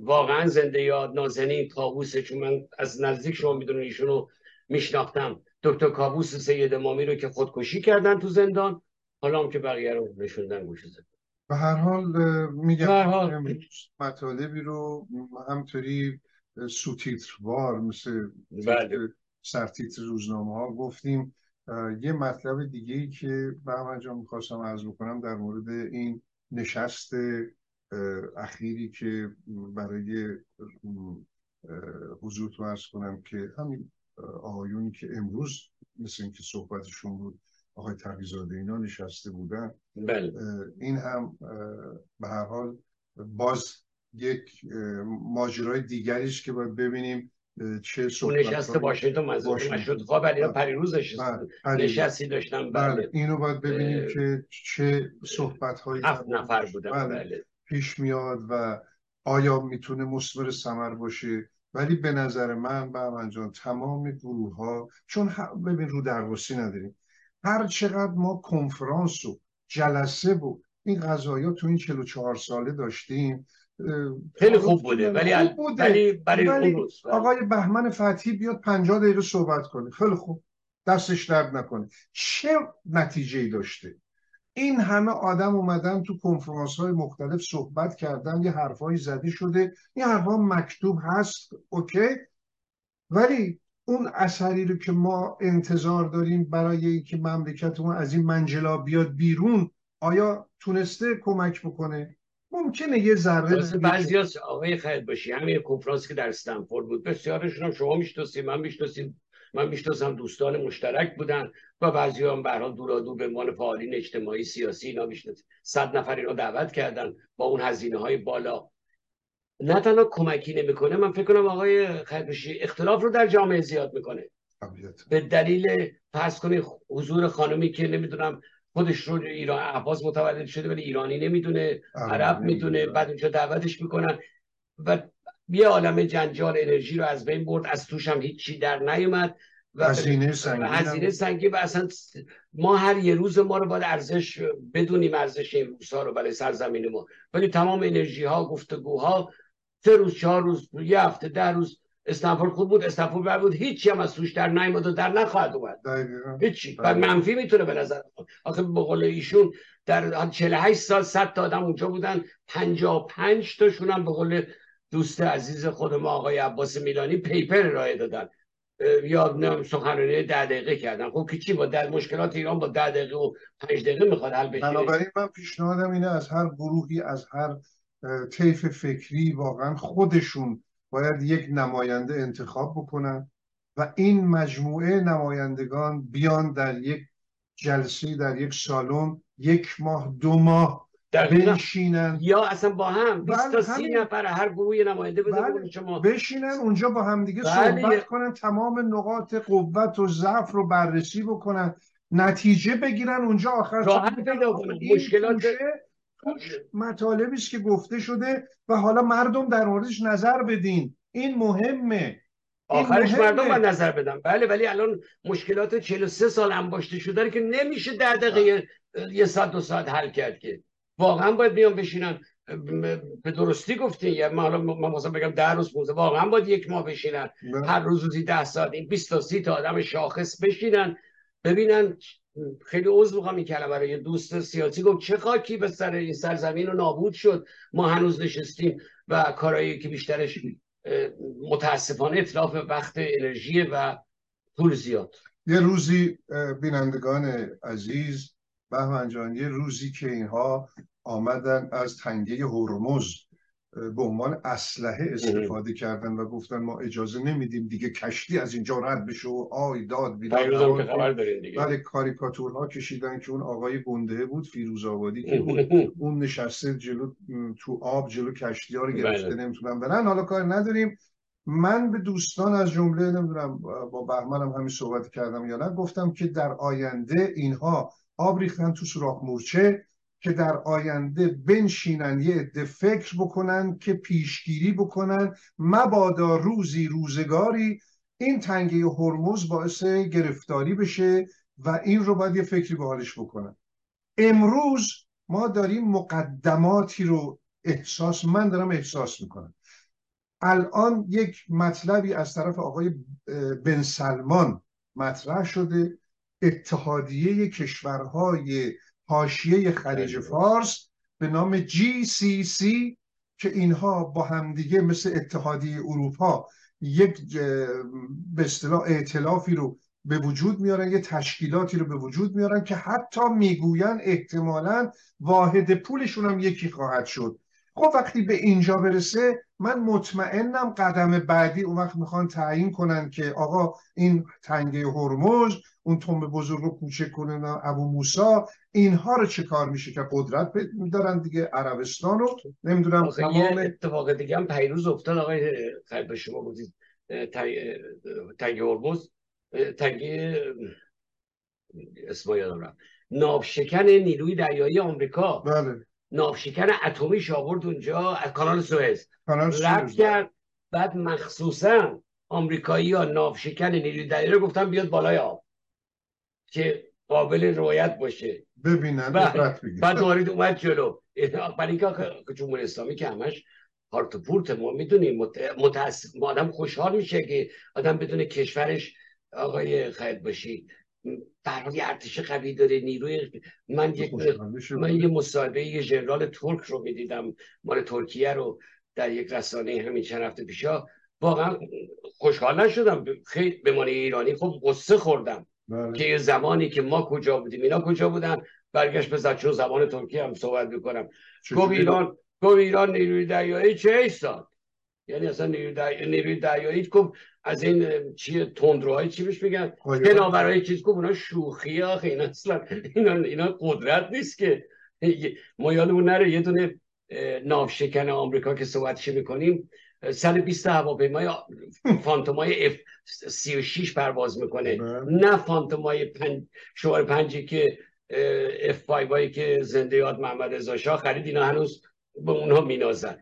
Speaker 3: واقعا زنده یاد نازنین کابوسه چون من از نزدیک شما می‌دونن ایشونو میشناختم. دکتر کابوس سید امامی رو که خودکشی کردن تو زندان حالا هم که بقیه رو نشوندن گوش زندان
Speaker 2: به هر حال میگم مطالبی رو همطوری سوتیتروار مثل بله. سرتیتر روزنامه ها گفتیم یه مطلب دیگه ای که به جا می‌خواستم عرض بکنم در مورد این نشست اخیری که برای حضور تو ارز کنم که همین آقایونی که امروز مثل اینکه صحبتشون بود آقای تقیزاده اینا نشسته بودن
Speaker 3: بله.
Speaker 2: این هم به هر حال باز یک ماجرای دیگریش که باید ببینیم چه
Speaker 3: صحبت نشسته واشنگتن مشهود خواب علی پریروزش نشستی داشتم
Speaker 2: بله. بله. اینو باید ببینیم که چه صحبت هایی
Speaker 3: هفت نفر بودن بله. بله.
Speaker 2: پیش میاد و آیا می‌تونه مصبر سمر باشه ولی به نظر من به من جان تمام گروه ها چون ببین رو درواسی نداریم. هر چقدر ما کنفرانس و جلسه و این قضایا تو این 44 ساله داشتیم
Speaker 3: خیلی خوب بوده ولی خوب بوده. ولی برای
Speaker 2: بله. آقای بهمن فتحی بیاد 50 دقیقه صحبت کنه. خیلی خوب. دستش درد نکنه. چه نتیجه داشته؟ این همه آدم اومدن تو کنفرانس های مختلف صحبت کردن یه حرفایی زده شده. این حرفا مکتوب هست اوکی. ولی اون اثری رو که ما انتظار داریم برای اینکه مملکتمون از این منجلا بیاد بیرون آیا تونسته کمک بکنه؟ ممکنه یه ذره
Speaker 3: بعضی از آقای خیلی باشی همین کنفرانسی که در استنفورد بود بسیارشون هم شما می‌شناسید من می‌شناسید من می‌شناسم دوستان مشترک بودن و بعضی هم به حال دور به عنوان فعالین اجتماعی سیاسی اینا می‌شناسید صد نفر اینا دعوت کردن با اون هزینه های بالا. نه تنها کمکی نمی‌کنه من فکر کنم آقای خیربشی اختلاف رو در جامعه زیاد می‌کنه. به دلیل فرض کنید حضور خانمی که نمی‌دونم خودش رو ایران عباس متولد شده ولی ایرانی نمی‌دونه عرب می‌دونه بعد اونجا دعوتش می‌کنن. و یه عالم جنجال انرژی رو از بین برد از توش هم هیچی در نیومد
Speaker 2: و هزینه سنگین
Speaker 3: هزینه سنگین و اصلا ما هر یه روز ما رو باید ارزش بدونیم ارزش این روزها رو برای سرزمین ما. ولی تمام انرژی ها گفتگوها سه روز چهار روز یه هفته ده روز استنفورد خوب بود استنفورد بر بود هیچی هم از توش در نیومد و در نخواهد اومد. هیچی. و منفی می‌تونه به نظر آخه به قول ایشون در 48 سال 100 تا آدم اونجا بودن 55 تاشون هم به قول دوست عزیز خود ما آقای عباس میلانی پیپر ارائه دادن. یا سخنرانی ده دقیقه کردن. خب که چی با در مشکلات ایران با ده دقیقه و پنج دقیقه می‌خواد حل بشه؟
Speaker 2: بنابراین من پیشنهادم اینه از هر گروهی از هر طیف فکری واقعا خودشون باید یک نماینده انتخاب بکنن و این مجموعه نمایندگان بیان در یک جلسه در یک سالن یک ماه دو ماه بنشینن.
Speaker 3: یا اصلا با هم 20 تا 30 نفر هر گروه نماینده بده بله. شما
Speaker 2: بشینن اونجا با همدیگه بله. صحبت کنن تمام نقاط قوت و ضعف رو بررسی بکنن نتیجه بگیرن. اونجا آخر
Speaker 3: مشکلات
Speaker 2: مطالبی است که گفته شده و حالا مردم در موردش نظر بدین. این مهمه.
Speaker 3: آخرش مردم باید نظر بدن. بله ولی الان مشکلات 43 سال انباشته شده که نمیشه در دقیقه یه ساعت دو ساعت حل کرد که. واقعا باید بیان بشینن. به درستی گفتین یا من حالا من مثلا بگم ده روز موزه واقعا باید یک ماه بشینن. بله. هر روز روزی ده ساعت این 20 تا 30 تا آدم شاخص بشینن. ببینن خیلی عضو می‌خوام این کلمه برای دوست سیاسی گفت چه خاکی به سر این سرزمین رو نابود شد. ما هنوز نشستیم و کارهایی که بیشترش متاسفانه اطلاف وقت انرژی و پول زیاد.
Speaker 2: یه روزی بینندگان عزیز بهمن یه روزی که اینها آمدن از تنگه هرمز به عنوان اسلحه استفاده کردن و گفتن ما اجازه نمیدیم دیگه کشتی از اینجا رد بشه و آی داد
Speaker 3: بعد
Speaker 2: کاریکاتورها کشیدن که اون آقای گنده بود فیروز آبادی که بود. اون نشسته جلو تو آب جلو کشتی ها رو گرفته بله. نمی‌تونن برن. حالا کار نداریم. من به دوستان از جمله نمی‌دونم با بهمنم همین صحبت کردم یا نه گفتم که در آینده اینها آب ریختن تو سوراخ مورچه. که در آینده بنشینن یه عده فکر بکنن که پیشگیری بکنن. مبادا روزی روزگاری این تنگه هرمز باعث گرفتاری بشه و این رو باید یه فکری به حالش بکنن. امروز ما داریم مقدماتی رو احساس من دارم احساس می‌کنم. الان یک مطلبی از طرف آقای بن سلمان مطرح شده. اتحادیه کشورهای حاشیه خلیج فارس. به نام سی که اینها با همدیگه مثل اتحادیه اروپا یک به اصطلاح ائتلافی رو به وجود میارن یه تشکیلاتی رو به وجود میارن که حتی می‌گوین احتمالا واحد پولشون هم یکی خواهد شد. خب وقتی به اینجا برسه من مطمئنم قدم بعدی اون وقت می‌خوان تعیین کنن که آقا این تنگه هرمز اون تنب بزرگ رو کوچک کنن ابو موسا اینها رو چه کار میشه که قدرت دارن دیگه؟ عربستان رو؟ نمی‌دونم
Speaker 3: تمام اتفاق دیگه هم پیروز افتاد. آقای خیلی به شما بودید. تنگه هرمز. تنگه اسم یادم رفت. نابشکن نیروی دریایی آمریکا.
Speaker 2: بله.
Speaker 3: ناوشکن اتمی آورد اونجا از کانال سوئز. رد کرد بعد مخصوصا آمریکایی ها ناوشکن نیروی دریایی گفتن بیاد بالای آب که قابل رویت باشه.
Speaker 2: ببینن
Speaker 3: بعد وارد اومد جلو. برای اینکه جمهوری اسلامی که همش هارت پورت ما می‌دونیم متاسف آدم خوشحال میشه که آدم بدون کشورش آقای خیلی باشی. برای ارتش قوی داره نیروی من یک من یه مصاحبه یه ژنرال ترک رو می‌دیدم مال ترکیه رو در یک رسانه همین چند هفته پیشا واقعا خوشحال نشدم. خیلی به من ایرانی خب قصه خوردم بله. که یه زمانی که ما کجا بودیم اینا کجا بودن. برگشت به چون زبان ترکیه هم صحبت می‌کنم. گفت ایران گفت ایران نیروی دریایی چه سال. یعنی اصلا نیروی دریایی گفت از این چی تندروهای چی بهش میگن؟ جناورهای چیز گفت اونا شوخی آخه اینا اصلا اینا, اینا قدرت نیست که. ما یادمون نره یه دونه ناوشکن آمریکا که صحبتش می‌کنیم سر 20 هواپیمای فانتومای اف 36 پرواز می‌کنه. بله. نه فانتومای پنج شوار پنجی که اف 5 که زنده یاد محمد رضا شاه خرید اینا هنوز به اونها مینازن.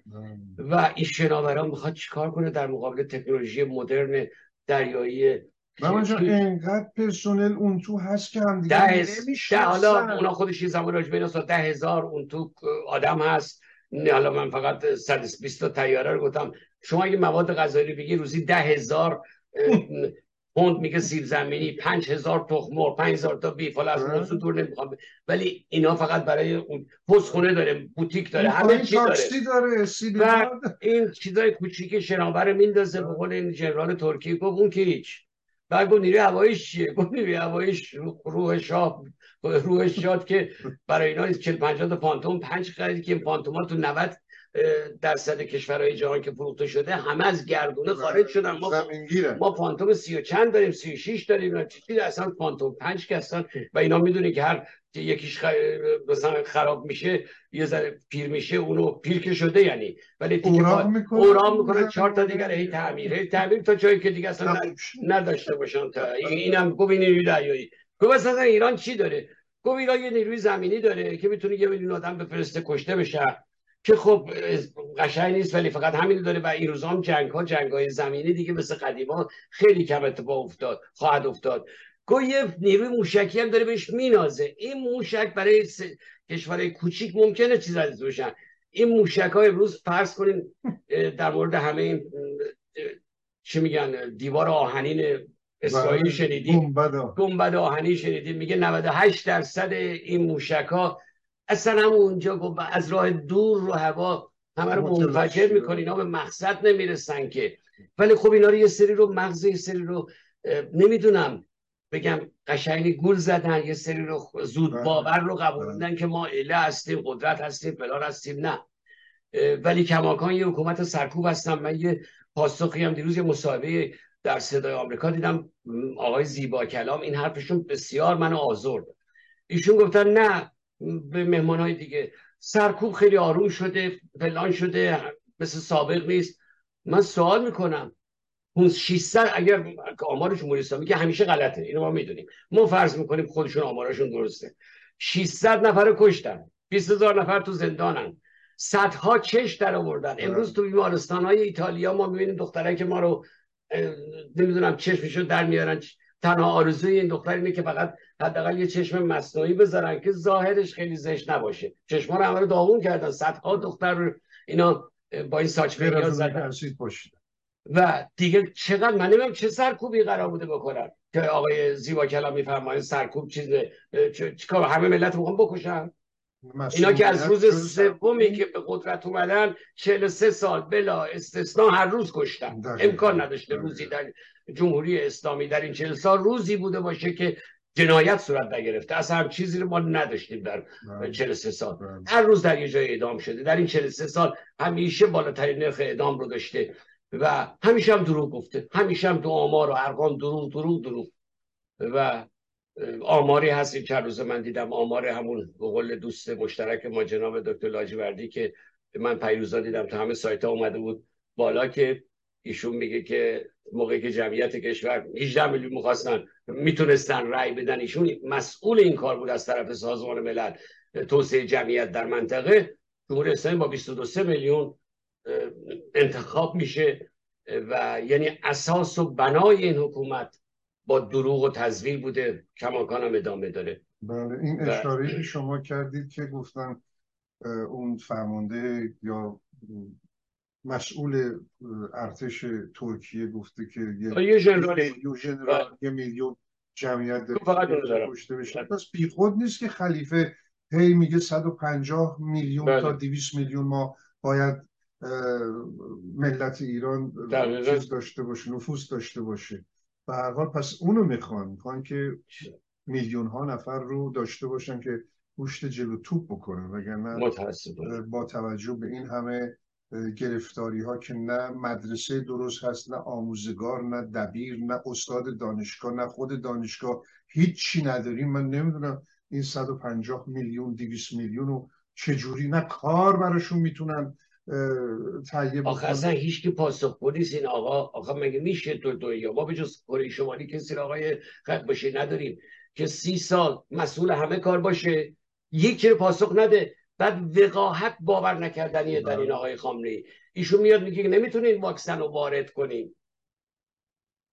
Speaker 3: و این شناوران می‌خواد چیکار کنه در مقابل تکنولوژی مدرن دریایی
Speaker 2: من اینقدر پرسونل اون تو هست که هم دیگه
Speaker 3: ده, حالا اونا خودش یه زمان راجبه اینا ده هزار اون تو آدم هست. نه حالا من فقط 120 تا تیاره رو گفتم. شما اگه مواد غذایی بگی روزی ده هزار پوند میگه سیب زمینی پنج هزار تخم مرغ پنج هزار تا بیف حالا از موضوع دور نمی‌خوام. ولی اینا فقط برای اون خونه داره بوتیک داره همه چی
Speaker 2: داره.
Speaker 3: و این چیزای کوچیک شناور میندازه به قول این جنرال ترکیه گفت اون که هیچ. بعد گفت نیروی هواییش چیه؟ گفت نیروی هواییش روح شاه روح شاد که برای اینا 40 50 تا پانتوم پنج خرید که این تو 90 درصد کشورهای جهان که فروخته شده همه از گردونه خارج شدن. ما ما پانتوم سی و چند داریم سی و شیش داریم چیزی اصلا پانتوم پنج که هستن و اینا می‌دونی که هر یکیش مثلا خراب میشه یه ذره پیر میشه اونو پیر که شده یعنی. ولی
Speaker 2: اورام می‌کنه
Speaker 3: اورام می‌کنه چهار تا دیگر هی تعمیر. هی تعمیر تا جایی که دیگه اصلا نداشته باشن تا. اینم گفت نیروی دریایی. گفت اصلا ایران چی داره؟ گفت ایران یه نیروی زمینی داره که می‌تونه یه میلیون آدم بفرسته کشته بشه. که خب قشنگ نیست ولی فقط همین داره. و این روزا هم جنگ ها جنگ های زمینی دیگه مثل قدیما خیلی کم اتفاق افتاد خواهد افتاد. گو یه نیروی موشکی هم داره بهش مینازه. این موشک برای س... کشورهای کوچیک ممکنه چیز از باشن این موشک های امروز فرض کنین در مورد همه این چی میگن دیوار آهنین اسرائیل بله. شنیدیم گنبد آهنی شنیدیم میگه 98 درصد این موشک ها اصلا هم اونجا گفت از راه دور رو هوا همه رو منفجر می‌کنه اینا به مقصد نمی‌رسن که. ولی خب اینا رو یه سری رو مغز یه سری رو نمی‌دونم بگم قشنگی گول زدن یه سری رو زود بله. باور رو قبول بله. که ما اله هستیم قدرت هستیم فلان هستیم نه. ولی کماکان یه حکومت سرکوب هستم من یه پاسخی هم دیروز یه مصاحبه در صدای آمریکا دیدم. آقای زیبا کلام این حرفشون بسیار منو آزرد. ایشون گفتن نه به مهمان های دیگه. سرکوب خیلی آروم شده فلان شده مثل سابق نیست. من سوال می‌کنم 600 اگر آمار جمهوری اسلامی که همیشه غلطه اینو ما می‌دونیم. ما فرض می‌کنیم خودشون آمارشون درسته. 600 نفر کشتن. 20 هزار نفر تو زندانن. صدها چش در آوردن. امروز تو بیمارستان های ایتالیا ما می‌بینیم دخترایی که ما رو نمی‌دونم چشمشو در میارن تنها آرزوی این دختر اینه که فقط حداقل یه چشم مصنوعی بذارن که ظاهرش خیلی زشت نباشه. چشما رو همه رو داغون کردن. صدها دختر رو اینا با این ساچ زدن. و دیگه چقدر من نمیم چه سرکوبی قرار بوده بکنن. که آقای زیبا کلام میفرمایند سرکوب چیزه چیکار همه ملت می‌خوان بکشن؟ اینا که از روز سومی که به قدرت اومدن 43 سال بلا استثنا هر روز کشتن. امکان نداشته روزی در جمهوری اسلامی در این 40 سال روزی بوده باشه که جنایت صورت نگرفته. اصلا هم چیزی رو ما نداشتیم در 43 سال. هر روز در یه جای اعدام شده. در این 43 سال همیشه بالاترین نرخ اعدام رو داشته و همیشه هم دروغ گفته. همیشه هم دو آمار و ارقام دروغ دروغ دروغ. و آماری هست. چند روز من دیدم آمار همون قول دوست مشترک ما جناب دکتر لاجوردی که من پیروزا دیدم تا همه سایت ها اومده بود بالا که ایشون میگه که موقعی که جمعیت کشور 18 میلیون می‌خواستن می‌تونستن رأی بدن ایشون مسئول این کار بود از طرف سازمان ملل. توسعه جمعیت در منطقه جمهوری اسلامی با 22 میلیون انتخاب میشه و یعنی اساس و بنای این حکومت با دروغ و تزویر بوده کماکان هم ادامه داره.
Speaker 2: بله این اشاره شما کردید که گفتن اون فرمانده یا مسئول ارتش ترکیه گفته که
Speaker 3: یه ژنرال
Speaker 2: یه میلیون جمعیت کشته بشه. پس بیخود نیست که خلیفه هی میگه 150 میلیون بله. تا 200 میلیون ما باید ملت ایران چیز داشته باشه نفوذ داشته باشه. به هر حال پس اونو می‌خوان. می‌خوان که میلیون ها نفر رو داشته باشن که گوشت جلو توپ بکنن وگرنه با توجه به این همه گرفتاری ها که نه مدرسه درست هست نه آموزگار نه دبیر نه استاد دانشگاه نه خود دانشگاه. هیچی نداریم. من نمی‌دونم این 150 میلیون 200 میلیون رو چجوری نه کار براشون می‌تونن تهیه
Speaker 3: آخه اصلا هیچ که پاسخ نیست. این آقا آقا مگه میشه تو دنیا؟ ما به جز کره شمالی کسی آقای خط باشه نداریم. که سی سال مسئول همه کار باشه یکی پاسخ نده. بعد وقاحت باور نکردنیه در این بله. آقای خامنه‌ای. ایشون میاد میگه نمی‌تونین واکسن رو وارد کنیم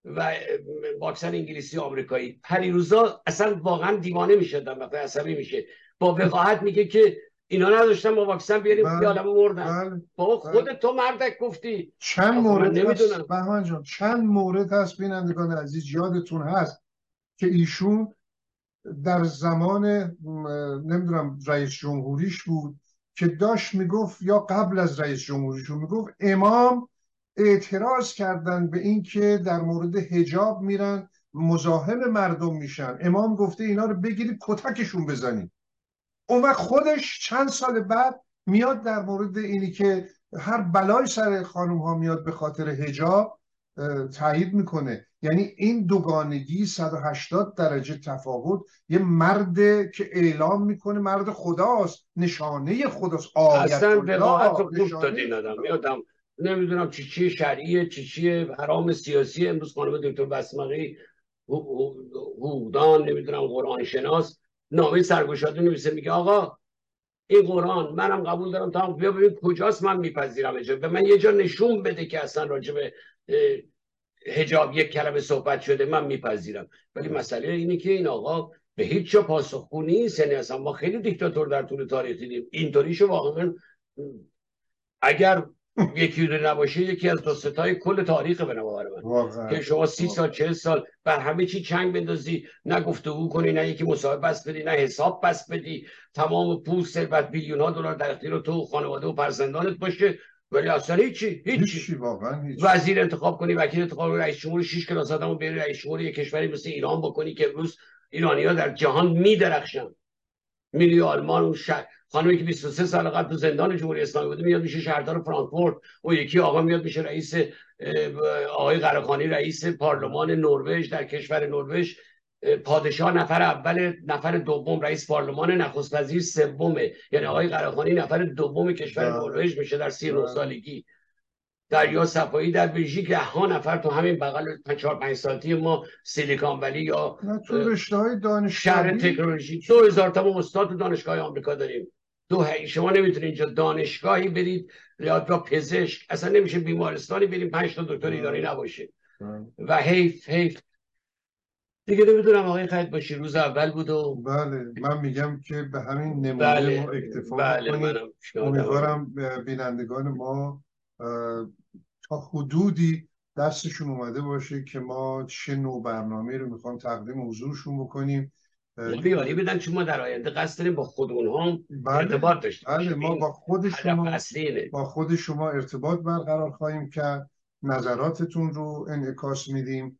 Speaker 3: و واکسن انگلیسی آمریکایی. پریروزا اصلا واقعا دیوانه می‌شدن و عصبی میشه. با وقاحت میگه که اینا نداشتن با واکسن بیاریم بله. آدم مردن. بله. بابا خود بله. تو مردک گفتی.
Speaker 2: چند مورد هست؟ بهمن جان چند مورد هست بینندگان عزیز؟ یادتون هست که ایشون در زمان نمی‌دونم رئیس جمهوریش بود که داشت می‌گفت یا قبل از رئیس جمهوریشون می‌گفت امام اعتراض کردن به اینکه در مورد هجاب میرن مزاحم مردم میشن. امام گفته اینا رو بگیرید کتکشون بزنید. اون وقت خودش چند سال بعد میاد در مورد اینی که هر بلای سر خانم ها میاد به خاطر هجاب تایید می‌کنه. یعنی این دوگانگی 180 درجه تفاوت یه مرد که اعلام می‌کنه مرد خداست نشانه خداست
Speaker 3: آیت اصلا وقاعت رو دادین آدم. میادم نمی‌دونم چی چی شرعیه چی چی حرام سیاسی. امروز خانم دکتر بسمقی هودان نمی‌دونم قرآن شناس نامه سرگشاده نمیسه میگه آقا این قرآن منم قبول دارم. تا بیا ببین کجاست من میپذیرم به من یه جا نشون بده که اصلا راجع به هجاب یک کلمه صحبت شده من میپذیرم. ولی مسئله اینه که این آقا به هیچ جا پاسخگو نیست. یعنی اصلا ما خیلی دیکتاتور در طول تاریخ دیدیم. اینطوریشو واقعا اگر یکی رو نباشه یکی از دوستای کل تاریخ به نظر من که شما سی سال چه سال بر همه چی چنگ بندازی. نه گفتگو کنی نه یکی مصاحبه بس بدی نه حساب بس بدی. تمام پول ثروت بیلیون ها دلار در اختیار تو خانواده و فرزندانت باشه. ولی اصلا هیچی هیچی.
Speaker 2: واقعا هیچ.
Speaker 3: وزیر انتخاب کنی وکیل انتخاب رئیس جمهور 6 کلاس آدمو بری رئیس جمهور یک کشوری مثل ایران بکنی که امروز ایرانی ها در جهان میدرخشن. میلی آلمان اون شهر خانمی که 23 سال قبل تو زندان جمهوری اسلامی بوده میاد میشه شهردار فرانکفورت و یکی آقا میاد میشه رئیس آقای قراخانی رئیس پارلمان نروژ در کشور نروژ. پادشاه نفر اول نفر دوم رئیس پارلمان نخست وزیر سومه. یعنی آقای قراخانی نفر دوم کشور نروژ میشه در 39 سالگی. دریا صفایی در بلژیک ها نفر تو همین بغل 4 5 سالتی ما سیلیکان ولی یا
Speaker 2: تو رشته های دانشگاهی.
Speaker 3: شهر تکنولوژی. 2000 تا استاد دانشگاه آمریکا داریم. دو شما نمی‌تونید اینجا دانشگاهی برید یا پزشک. اصلا نمیشه بیمارستانی بریم پنج تا دکتر ایرانی نباشه. و حیف حیف. دیگه نمی‌دونم آقای خیلی باشی روز اول بود و
Speaker 2: بله من میگم که به همین نمونه بله. ما اکتفا بله امیدوارم بینندگان ما تا حدودی دستشون اومده باشه که ما چه نوع برنامه رو می‌خوام تقدیم حضورشون بکنیم.
Speaker 3: بیاری بدن چون ما در آینده قصد داریم با خود اونها بله. ارتباط داشته
Speaker 2: بله ما با خود شما با خود شما ارتباط برقرار خواهیم کرد. نظراتتون رو انعکاس میدیم.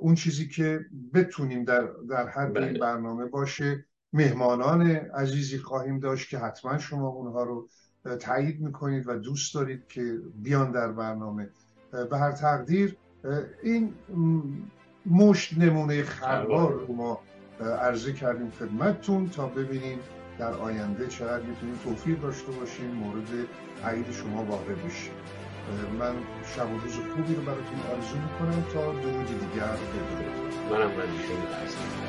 Speaker 2: اون چیزی که بتونیم در, در حد این بله. برنامه باشه مهمانان عزیزی خواهیم داشت که حتما شما اونها رو تایید می‌کنید و دوست دارید که بیان در برنامه به هر تقدیر این مشت نمونه خربار رو ما عرضه کردیم خدمتتون تا ببینیم در آینده چقدر می‌تونیم توفیق داشته باشیم مورد عید شما واقع بشیم من شب و روز خوبی رو براتون آرزو می‌کنم تا درودی دیگر بدونید
Speaker 3: منم شما